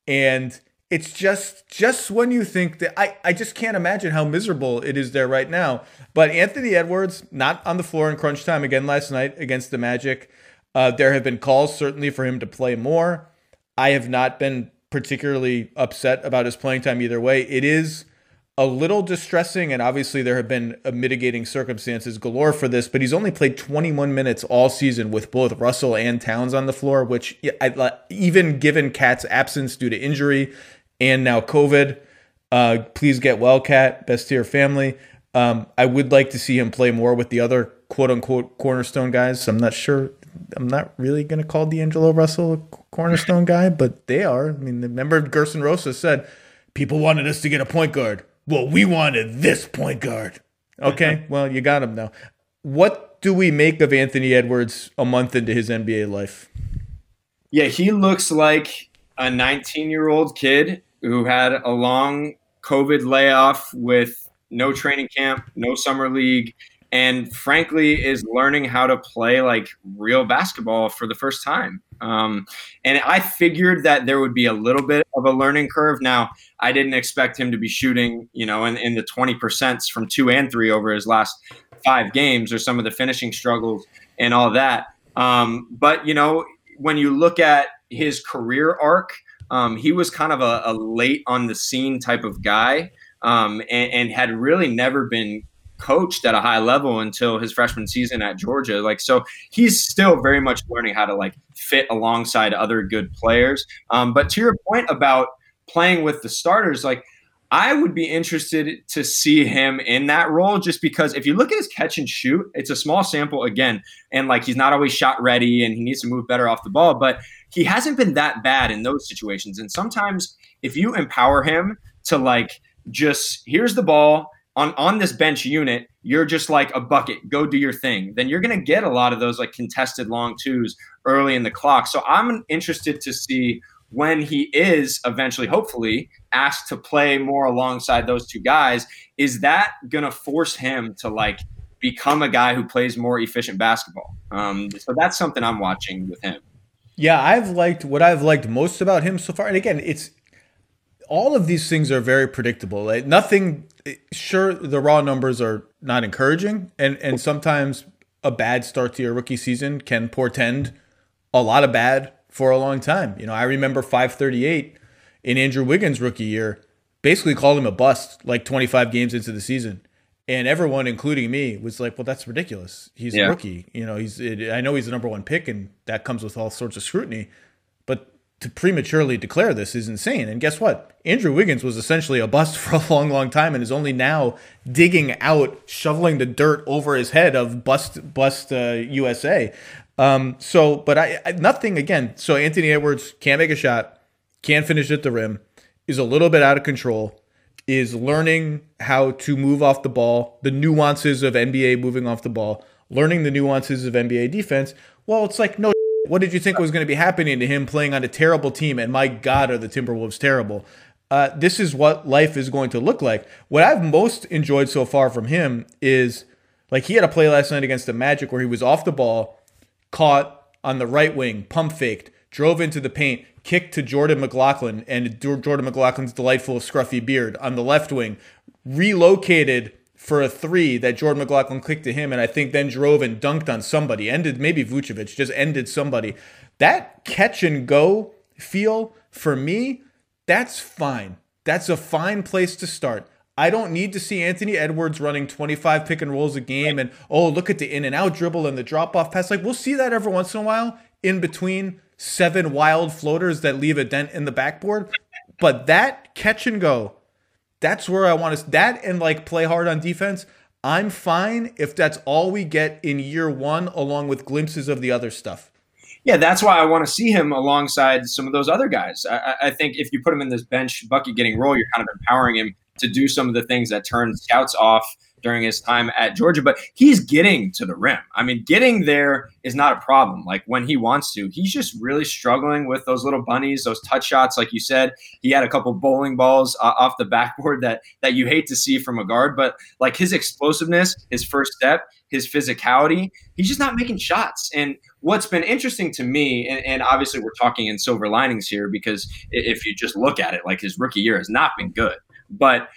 and it's just just when you think that I, I just can't imagine how miserable it is there right now. But Anthony Edwards not on the floor in crunch time again last night against the Magic. Uh, there have been calls certainly for him to play more. I have not been particularly upset about his playing time either way. It is a little distressing, and obviously there have been mitigating circumstances galore for this, but he's only played 21 minutes all season with both Russell and Towns on the floor, which even given KAT's absence due to injury and now COVID, uh, please get well, Cat. best to your family. Um, I would like to see him play more with the other quote unquote cornerstone guys. I'm not sure. I'm not really going to call D'Angelo Russell a cornerstone guy, but they are. I mean, remember Gersson Rosas said people wanted us to get a point guard. Well, we wanted this point guard. Okay, well, you got him now. What do we make of Anthony Edwards a month into his NBA life? Yeah, he looks like a 19 year old kid who had a long COVID layoff with no training camp, no summer league, and frankly is learning how to play like real basketball for the first time. Um, and I figured that there would be a little bit of a learning curve. Now, I didn't expect him to be shooting, you know, in, in the 20% from two and three over his last five games or some of the finishing struggles and all that. Um, but, you know, when you look at his career arc, um, he was kind of a, a, late on the scene type of guy um, and, and had really never been coached at a high level until his freshman season at Georgia. Like, so he's still very much learning how to like fit alongside other good players. Um, but to your point about playing with the starters, like, I would be interested to see him in that role just because if you look at his catch and shoot, it's a small sample again. And like he's not always shot ready and he needs to move better off the ball, but he hasn't been that bad in those situations. And sometimes if you empower him to like just here's the ball, on on this bench unit, you're just like a bucket. Go do your thing. Then you're going to get a lot of those like contested long twos early in the clock. So I'm interested to see when he is eventually, hopefully, asked to play more alongside those two guys. Is that going to force him to like become a guy who plays more efficient basketball? Um, so that's something I'm watching with him. Yeah, I've liked what I've liked most about him so far. And again, it's all of these things are very predictable. Like nothing. Sure, the raw numbers are not encouraging, and and sometimes a bad start to your rookie season can portend a lot of bad for a long time. You know, I remember 538 in Andrew Wiggins' rookie year, basically called him a bust like 25 games into the season. And everyone, including me, was like, "Well, that's ridiculous. He's yeah. a rookie. You know, he's. I know he's the number one pick, and that comes with all sorts of scrutiny but to prematurely declare this is insane. And guess what? Andrew Wiggins was essentially a bust for a long, long time and is only now digging out, shoveling the dirt over his head of bust, bust uh, USA. Um, so, but I, I, nothing again. So Anthony Edwards can't make a shot, can't finish at the rim, is a little bit out of control, is learning how to move off the ball, the nuances of NBA moving off the ball, learning the nuances of NBA defense. Well, it's like no what did you think was going to be happening to him playing on a terrible team? And my God, are the Timberwolves terrible? Uh, this is what life is going to look like. What I've most enjoyed so far from him is like he had a play last night against the Magic where he was off the ball, caught on the right wing, pump faked, drove into the paint, kicked to Jordan McLaughlin and Jordan McLaughlin's delightful scruffy beard on the left wing, relocated for a three that Jordan McLaughlin clicked to him, and I think then drove and dunked on somebody, ended maybe Vucevic, just ended somebody. That catch and go feel for me, that's fine. That's a fine place to start. I don't need to see Anthony Edwards running 25 pick and rolls a game and oh look at the in and out dribble and the drop off pass. Like we'll see that every once in a while in between seven wild floaters that leave a dent in the backboard. But that catch and go that's where I want to that and like play hard on defense. I'm fine if that's all we get in year one, along with glimpses of the other stuff. Yeah, that's why I want to see him alongside some of those other guys. I, I think if you put him in this bench bucket getting role, you're kind of empowering him to do some of the things that turn scouts off during his time at Georgia, but he's getting to the rim. I mean, getting there is not a problem. Like when he wants to, he's just really struggling with those little bunnies, those touch shots. Like you said, he had a couple bowling balls uh, off the backboard that that you hate to see from a guard. But like his explosiveness, his first step, his physicality, he's just not making shots. And what's been interesting to me, and, and obviously we're talking in silver linings here because if you just look at it, like his rookie year has not been good, but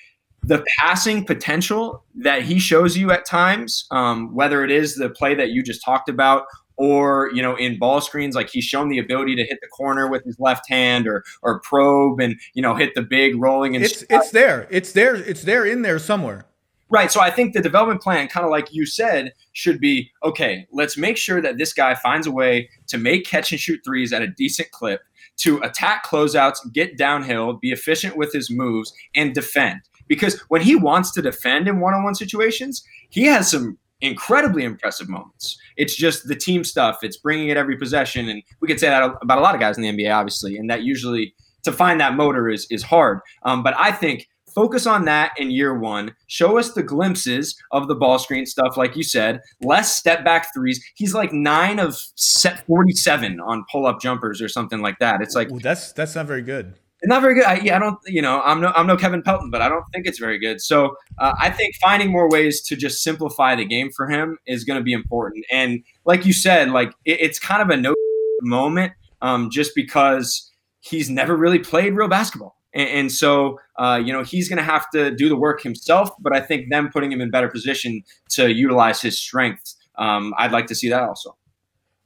the passing potential that he shows you at times, um, whether it is the play that you just talked about or you know in ball screens like he's shown the ability to hit the corner with his left hand or or probe and you know hit the big rolling and it's it's there. It's there it's there in there somewhere. Right. So I think the development plan, kind of like you said, should be okay, let's make sure that this guy finds a way to make catch and shoot threes at a decent clip, to attack closeouts, get downhill, be efficient with his moves, and defend. Because when he wants to defend in one on one situations, he has some incredibly impressive moments. It's just the team stuff, it's bringing it every possession. And we could say that about a lot of guys in the NBA, obviously. And that usually, to find that motor is, is hard. Um, but I think focus on that in year one. Show us the glimpses of the ball screen stuff, like you said. Less step back threes. He's like nine of set 47 on pull up jumpers or something like that. It's like Ooh, that's that's not very good. Not very good. I, yeah, I don't. You know, I'm no, I'm no Kevin Pelton, but I don't think it's very good. So uh, I think finding more ways to just simplify the game for him is going to be important. And like you said, like it, it's kind of a no moment, um, just because he's never really played real basketball. And, and so, uh, you know, he's going to have to do the work himself. But I think them putting him in better position to utilize his strengths, um, I'd like to see that also.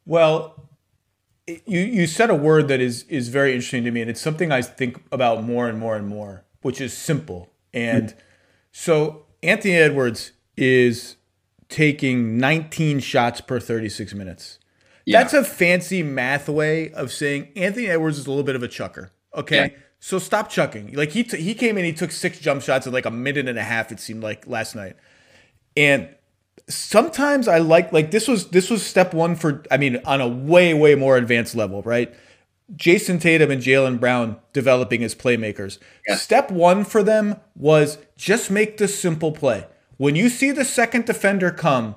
Well, you you said a word that is is very interesting to me, and it's something I think about more and more and more, which is simple. And mm-hmm. so Anthony Edwards is taking 19 shots per 36 minutes. Yeah. That's a fancy math way of saying Anthony Edwards is a little bit of a chucker. Okay. Yeah. So stop chucking. Like he t- he came in, he took six jump shots in like a minute and a half. It seemed like last night, and sometimes I like like this was this was step one for I mean on a way way more advanced level, right? Jayson Tatum and Jaylen Brown developing as playmakers. Yeah. Step one for them was just make the simple play. When you see the second defender come,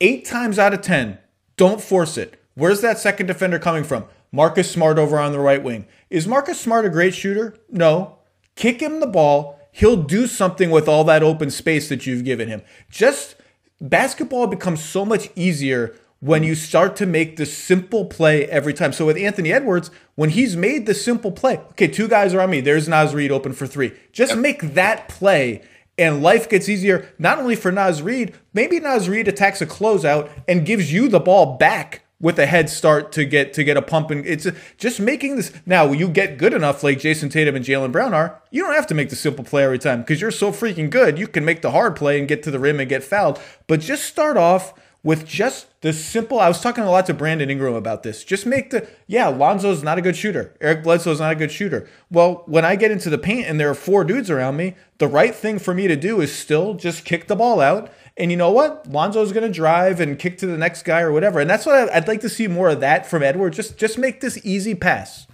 eight times out of ten, don't force it. Where's that second defender coming from? Marcus Smart over on the right wing. Is Marcus Smart a great shooter? No. Kick him the ball. He'll do something with all that open space that you've given him. Just basketball becomes so much easier when you start to make the simple play every time. So with Anthony Edwards, when he's made the simple play, okay, two guys are on me. There's Naz Reid open for three. Just make that play and life gets easier not only for Naz Reid, maybe Naz Reid attacks a closeout and gives you the ball back with a head start to get to get a pump and it's just making this now you get good enough like Jayson Tatum and Jaylen Brown are you don't have to make the simple play every time because you're so freaking good you can make the hard play and get to the rim and get fouled. But just start off with just the simple I was talking a lot to Brandon Ingram about this. Just make the yeah Lonzo's not a good shooter. Eric Bledsoe's not a good shooter. Well when I get into the paint and there are four dudes around me the right thing for me to do is still just kick the ball out and you know what? Lonzo's going to drive and kick to the next guy or whatever. And that's what I'd like to see more of that from Edward. Just just make this easy pass.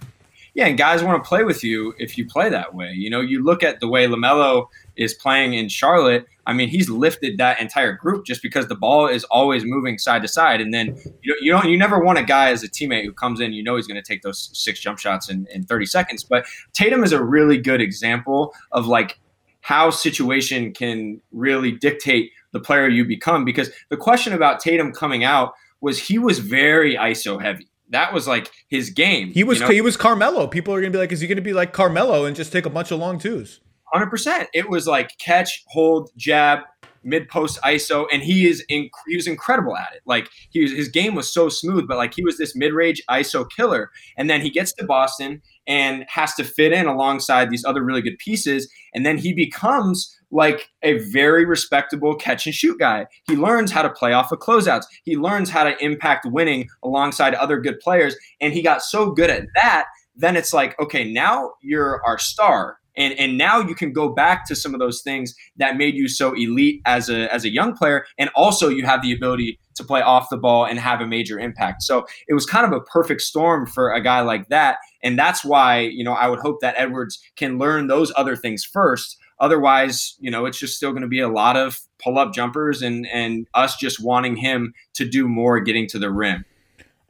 Yeah, and guys want to play with you if you play that way. You know, you look at the way LaMelo is playing in Charlotte. I mean, he's lifted that entire group just because the ball is always moving side to side. And then you you don't you never want a guy as a teammate who comes in, you know he's going to take those six jump shots in, in 30 seconds. But Tatum is a really good example of like how situation can really dictate the player you become. Because the question about Tatum coming out was he was very ISO heavy. That was like his game. He was you know? he was Carmelo. People are gonna be like, is he gonna be like Carmelo and just take a bunch of long twos? Hundred percent. It was like catch, hold, jab, mid post ISO, and he is in, he was incredible at it. Like he was, his game was so smooth, but like he was this mid range ISO killer. And then he gets to Boston and has to fit in alongside these other really good pieces, and then he becomes like a very respectable catch and shoot guy. He learns how to play off of closeouts. He learns how to impact winning alongside other good players. And he got so good at that, then it's like, okay, now you're our star. And, and now you can go back to some of those things that made you so elite as a as a young player, and also you have the ability to play off the ball and have a major impact. So it was kind of a perfect storm for a guy like that, and that's why you know I would hope that Edwards can learn those other things first Otherwise, you know, it's just still going to be a lot of pull up jumpers and and us just wanting him to do more getting to the rim.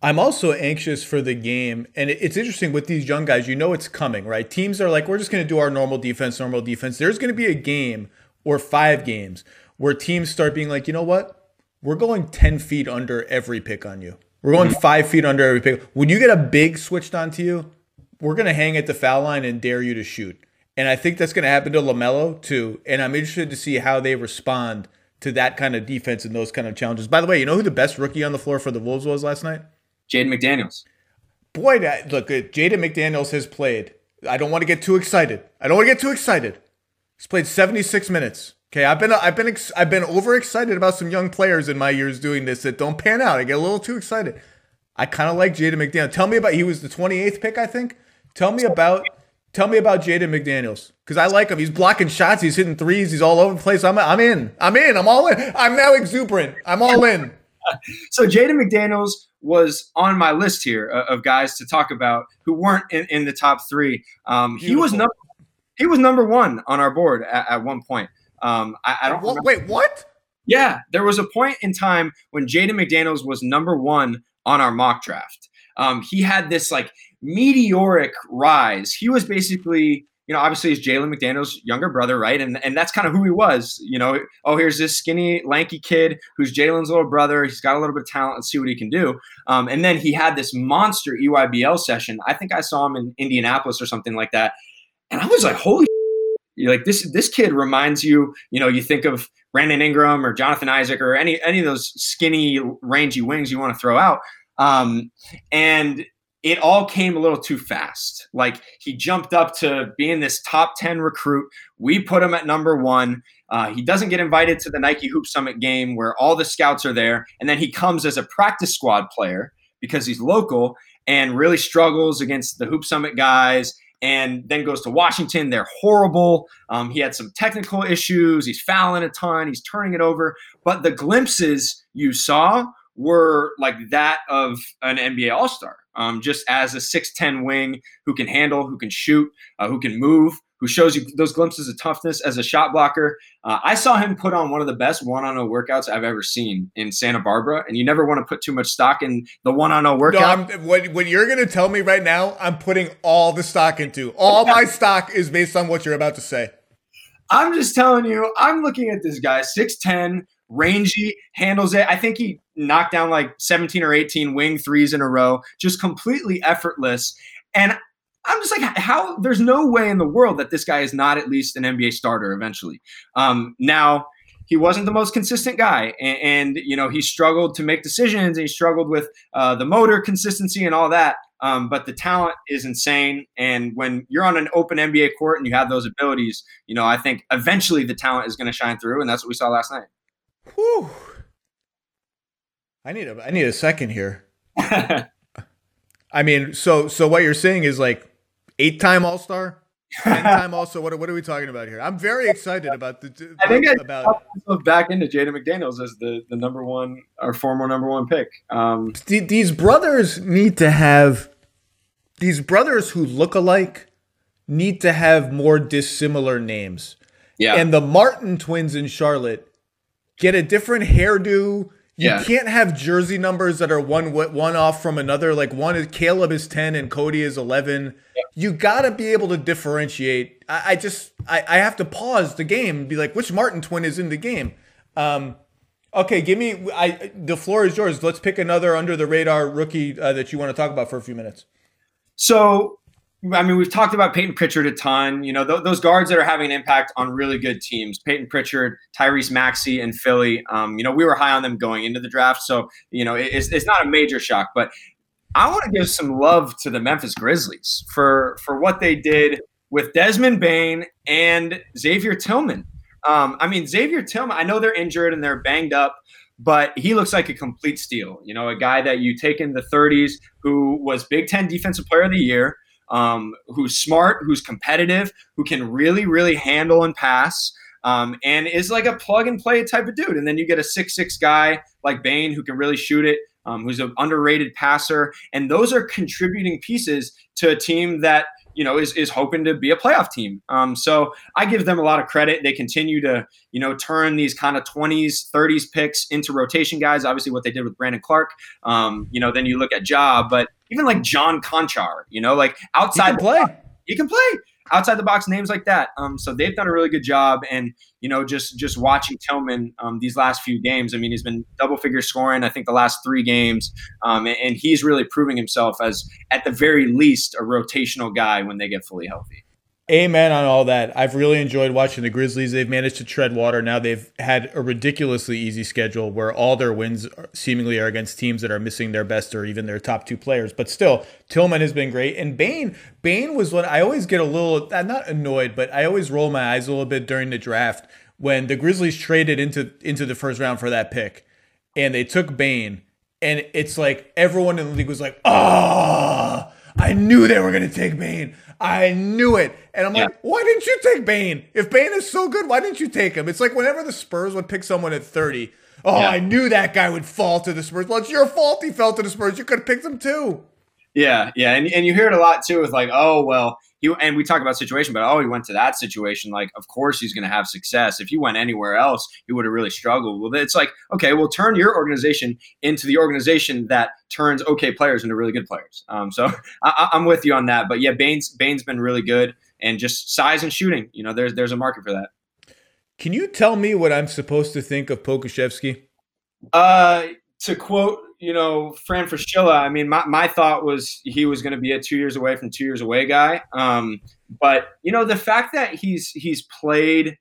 I'm also anxious for the game. And it's interesting with these young guys, you know it's coming, right? Teams are like, we're just going to do our normal defense, normal defense. There's going to be a game or five games where teams start being like, you know what? We're going 10 feet under every pick on you. We're going mm-hmm. five feet under every pick. When you get a big switched onto you, we're going to hang at the foul line and dare you to shoot. And I think that's going to happen to LaMelo too. And I'm interested to see how they respond to that kind of defense and those kind of challenges. By the way, you know who the best rookie on the floor for the Wolves was last night? Jaden McDaniels. Boy, that, look, uh, Jaden McDaniels has played. I don't want to get too excited. I don't want to get too excited. He's played 76 minutes. Okay, I've been I've been I've been overexcited about some young players in my years doing this that don't pan out. I get a little too excited. I kind of like Jaden McDaniels. Tell me about he was the 28th pick, I think. Tell me about tell me about Jaden McDaniels because I like him. He's blocking shots. He's hitting threes. He's all over the place. I'm I'm in. I'm in. I'm all in. I'm now exuberant. I'm all in. so Jaden McDaniels was on my list here of guys to talk about who weren't in, in the top three. Um, he was number he was number one on our board at, at one point. Um, I, I don't what, wait. What? Yeah, there was a point in time when Jaden McDaniels was number one on our mock draft. Um, he had this like meteoric rise. He was basically, you know, obviously he's Jalen McDaniels' younger brother, right? And and that's kind of who he was. You know, oh, here's this skinny, lanky kid who's Jalen's little brother. He's got a little bit of talent. Let's see what he can do. Um, and then he had this monster EYBL session. I think I saw him in Indianapolis or something like that. And I was like, holy you're like this this kid reminds you, you know, you think of Brandon Ingram or Jonathan Isaac or any any of those skinny, rangy wings you want to throw out. Um, and it all came a little too fast. Like he jumped up to being this top 10 recruit. We put him at number one. Uh, he doesn't get invited to the Nike Hoop Summit game where all the scouts are there. And then he comes as a practice squad player because he's local and really struggles against the Hoop Summit guys and then goes to Washington. They're horrible. Um, he had some technical issues. He's fouling a ton. He's turning it over. But the glimpses you saw were like that of an NBA All Star, um, just as a 6'10 wing who can handle, who can shoot, uh, who can move who shows you those glimpses of toughness as a shot blocker. Uh, I saw him put on one of the best one-on-one workouts I've ever seen in Santa Barbara, and you never want to put too much stock in the one-on-one workout. No, what, what you're going to tell me right now, I'm putting all the stock into. All my stock is based on what you're about to say. I'm just telling you, I'm looking at this guy, 6'10", rangy, handles it. I think he knocked down like 17 or 18 wing threes in a row, just completely effortless. And I'm just like, how? There's no way in the world that this guy is not at least an NBA starter eventually. Um, now, he wasn't the most consistent guy, and, and, you know he struggled to make decisions, and he struggled with uh, the motor consistency and all that. Um, but the talent is insane, and when you're on an open NBA court and you have those abilities, you know I think eventually the talent is going to shine through, and that's what we saw last night. Whew. I need a I need a second here. I mean, so so what you're saying is like eight time All Star, ten time Also, what what are we talking about here? I'm very excited about the. I think I about back into Jaden McDaniels as the the number one or former number one pick. Um, these brothers need to have these brothers who look alike need to have more dissimilar names. Yeah, and the Martin twins in Charlotte get a different hairdo you yeah. can't have jersey numbers that are one one off from another. Like one is Caleb is ten and Cody is eleven. Yeah. You got to be able to differentiate. I, I just I, I, have to pause the game and be like, which Martin twin is in the game? Um, okay, give me. I the floor is yours. Let's pick another under the radar rookie uh, that you want to talk about for a few minutes. So I mean, we've talked about Payton Pritchard a ton. You know, th- those guards that are having an impact on really good teams. Payton Pritchard, Tyrese Maxey, and Philly. Um, you know, we were high on them going into the draft, so you know, it's, it's not a major shock. But I want to give some love to the Memphis Grizzlies for for what they did with Desmond Bane and Xavier Tillman. Um, I mean, Xavier Tillman. I know they're injured and they're banged up, but he looks like a complete steal. You know, a guy that you take in the 30s who was Big Ten Defensive Player of the Year um, who's smart, who's competitive, who can really, really handle and pass. Um, and is like a plug and play type of dude. And then you get a six six guy like Bane who can really shoot it, um, who's an underrated passer, and those are contributing pieces to a team that you know is is hoping to be a playoff team. Um, so I give them a lot of credit. They continue to you know turn these kind of 20s, 30s picks into rotation guys. Obviously, what they did with Brandon Clarke. Um, you know, then you look at Ja, but even like John Konchar, you know, like outside play. he can play outside the box names like that. Um, so they've done a really good job. And you know, just just watching Tillman um, these last few games. I mean, he's been double figure scoring. I think the last three games, um, and, and, he's really proving himself as at the very least a rotational guy when they get fully healthy. Amen on all that. I've really enjoyed watching the Grizzlies. They've managed to tread water. Now they've had a ridiculously easy schedule where all their wins seemingly are against teams that are missing their best or even their top two players. But still, Tillman has been great. And Bane, Bane was what I always get a little, I'm not annoyed, but I always roll my eyes a little bit during the draft when the Grizzlies traded into into the first round for that pick and they took Bane. And it's like everyone in the league was like, ah, oh, I knew they were going to take Bane. I knew it. And I'm yeah. like, why didn't you take Bane? If Bane is so good, why didn't you take him? It's like whenever the Spurs would pick someone at 30, oh, yeah. I knew that guy would fall to the Spurs. Well, it's your fault he fell to the Spurs. You could have picked him too. Yeah, yeah. And, and you hear it a lot too with like, oh, well, he and we talk about situation, but oh, he went to that situation. Like, of course he's going to have success. If he went anywhere else, he would have really struggled. Well, it's like, okay, well, turn your organization into the organization that turns okay players into really good players. Um, so I, am with you on that. But yeah, Bane's Bane's been really good, and just size and shooting. You know, there's there's a market for that. Can you tell me what I'm supposed to think of Pokusevski? Uh, to quote you know, Fran Fraschilla, I mean, my, my thought was he was going to be a two years away from two years away guy. Um, but you know, the fact that he's he's played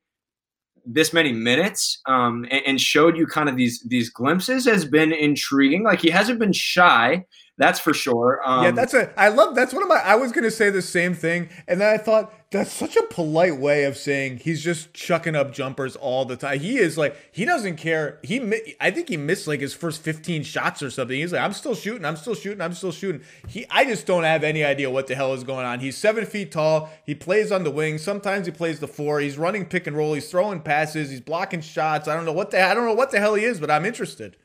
this many minutes um, and, and, showed you kind of these these glimpses has been intriguing. Like he hasn't been shy. That's for sure. Um, yeah, that's a. I love. That's one of my. I was gonna say the same thing, and then I thought that's such a polite way of saying he's just chucking up jumpers all the time. He is like he doesn't care. He. I think he missed like his first fifteen shots or something. He's like, I'm still shooting. I'm still shooting. I'm still shooting. He. I just don't have any idea what the hell is going on. He's seven feet tall. He plays on the wing. Sometimes he plays the four. He's running pick and roll. He's throwing passes. He's blocking shots. I don't know what the. I don't know what the hell he is, but I'm interested.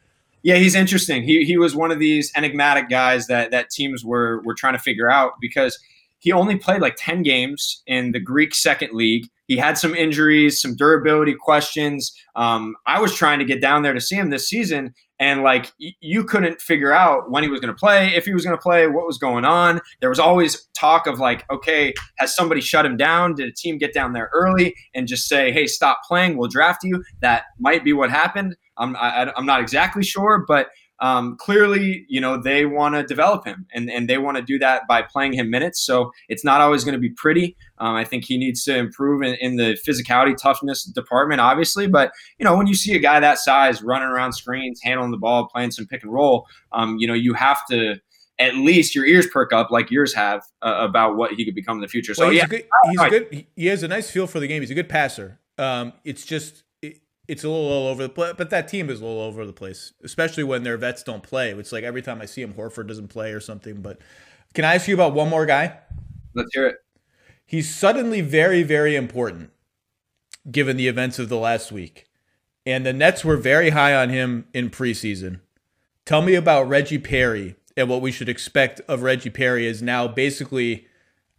Yeah, he's interesting. He he was one of these enigmatic guys that that teams were were trying to figure out because he only played like 10 games in the Greek second league. He had some injuries, some durability questions. Um, I was trying to get down there to see him this season, and like y- you couldn't figure out when he was going to play, if he was going to play, what was going on. There was always talk of like, okay, has somebody shut him down? Did a team get down there early and just say, hey, stop playing, we'll draft you? That might be what happened. I'm I, am i am not exactly sure, but um, clearly, you know, they want to develop him and, and they want to do that by playing him minutes. So it's not always going to be pretty. Um, I think he needs to improve in, in, the physicality, toughness department, obviously. But, you know, when you see a guy that size running around screens, handling the ball, playing some pick and roll, um, you know, you have to at least your ears perk up like yours have uh, about what he could become in the future. So, well, he's yeah. Good, he's good. He has a nice feel for the game. He's a good passer. Um, it's just it's a little all over the place, but that team is a little over the place, especially when their vets don't play. It's like every time I see him, Horford doesn't play or something. But can I ask you about one more guy? Let's hear it. He's suddenly very, very important given the events of the last week. And the Nets were very high on him in preseason. Tell me about Reggie Perry and what we should expect of Reggie Perry is now basically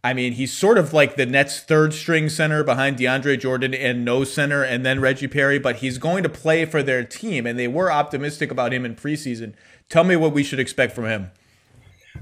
I mean, he's sort of like the Nets' third string center behind DeAndre Jordan and no center, and then Reggie Perry, but he's going to play for their team, and they were optimistic about him in preseason. Tell me what we should expect from him.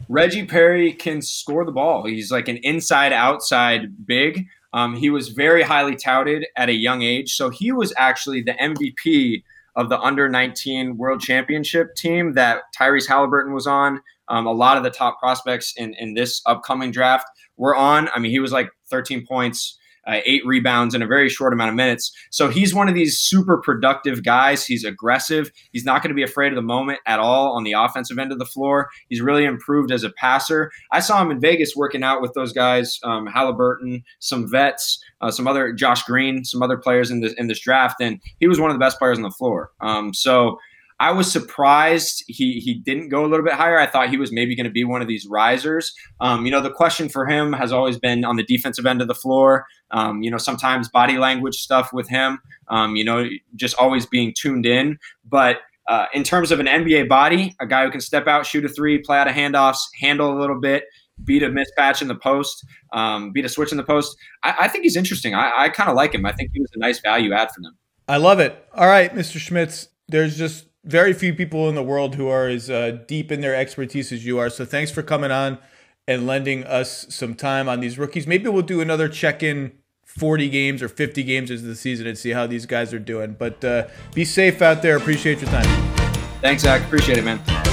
Reggie Perry can score the ball. He's like an inside outside big. Um, he was very highly touted at a young age. So he was actually the MVP of the under 19 world championship team that Tyrese Halliburton was on. Um, a lot of the top prospects in, in this upcoming draft were on. I mean, he was like 13 points, uh, eight rebounds in a very short amount of minutes. So he's one of these super productive guys. He's aggressive. He's not going to be afraid of the moment at all on the offensive end of the floor. He's really improved as a passer. I saw him in Vegas working out with those guys, um, Halliburton, some vets, uh, some other Josh Green, some other players in this in this draft, and he was one of the best players on the floor. Um, so I was surprised he he didn't go a little bit higher. I thought he was maybe going to be one of these risers. Um, you know, the question for him has always been on the defensive end of the floor. Um, you know, sometimes body language stuff with him. Um, you know, just always being tuned in. But uh, in terms of an NBA body, a guy who can step out, shoot a three, play out of handoffs, handle a little bit, beat a mismatch in the post, um, beat a switch in the post. I, I think he's interesting. I, I kind of like him. I think he was a nice value add for them. I love it. All right, Mr. Schmitz. There's just very few people in the world who are as uh, deep in their expertise as you are. So thanks for coming on and lending us some time on these rookies. Maybe we'll do another check in 40 games or 50 games into the season and see how these guys are doing. But uh, be safe out there. Appreciate your time. Thanks, Zach. Appreciate it, man.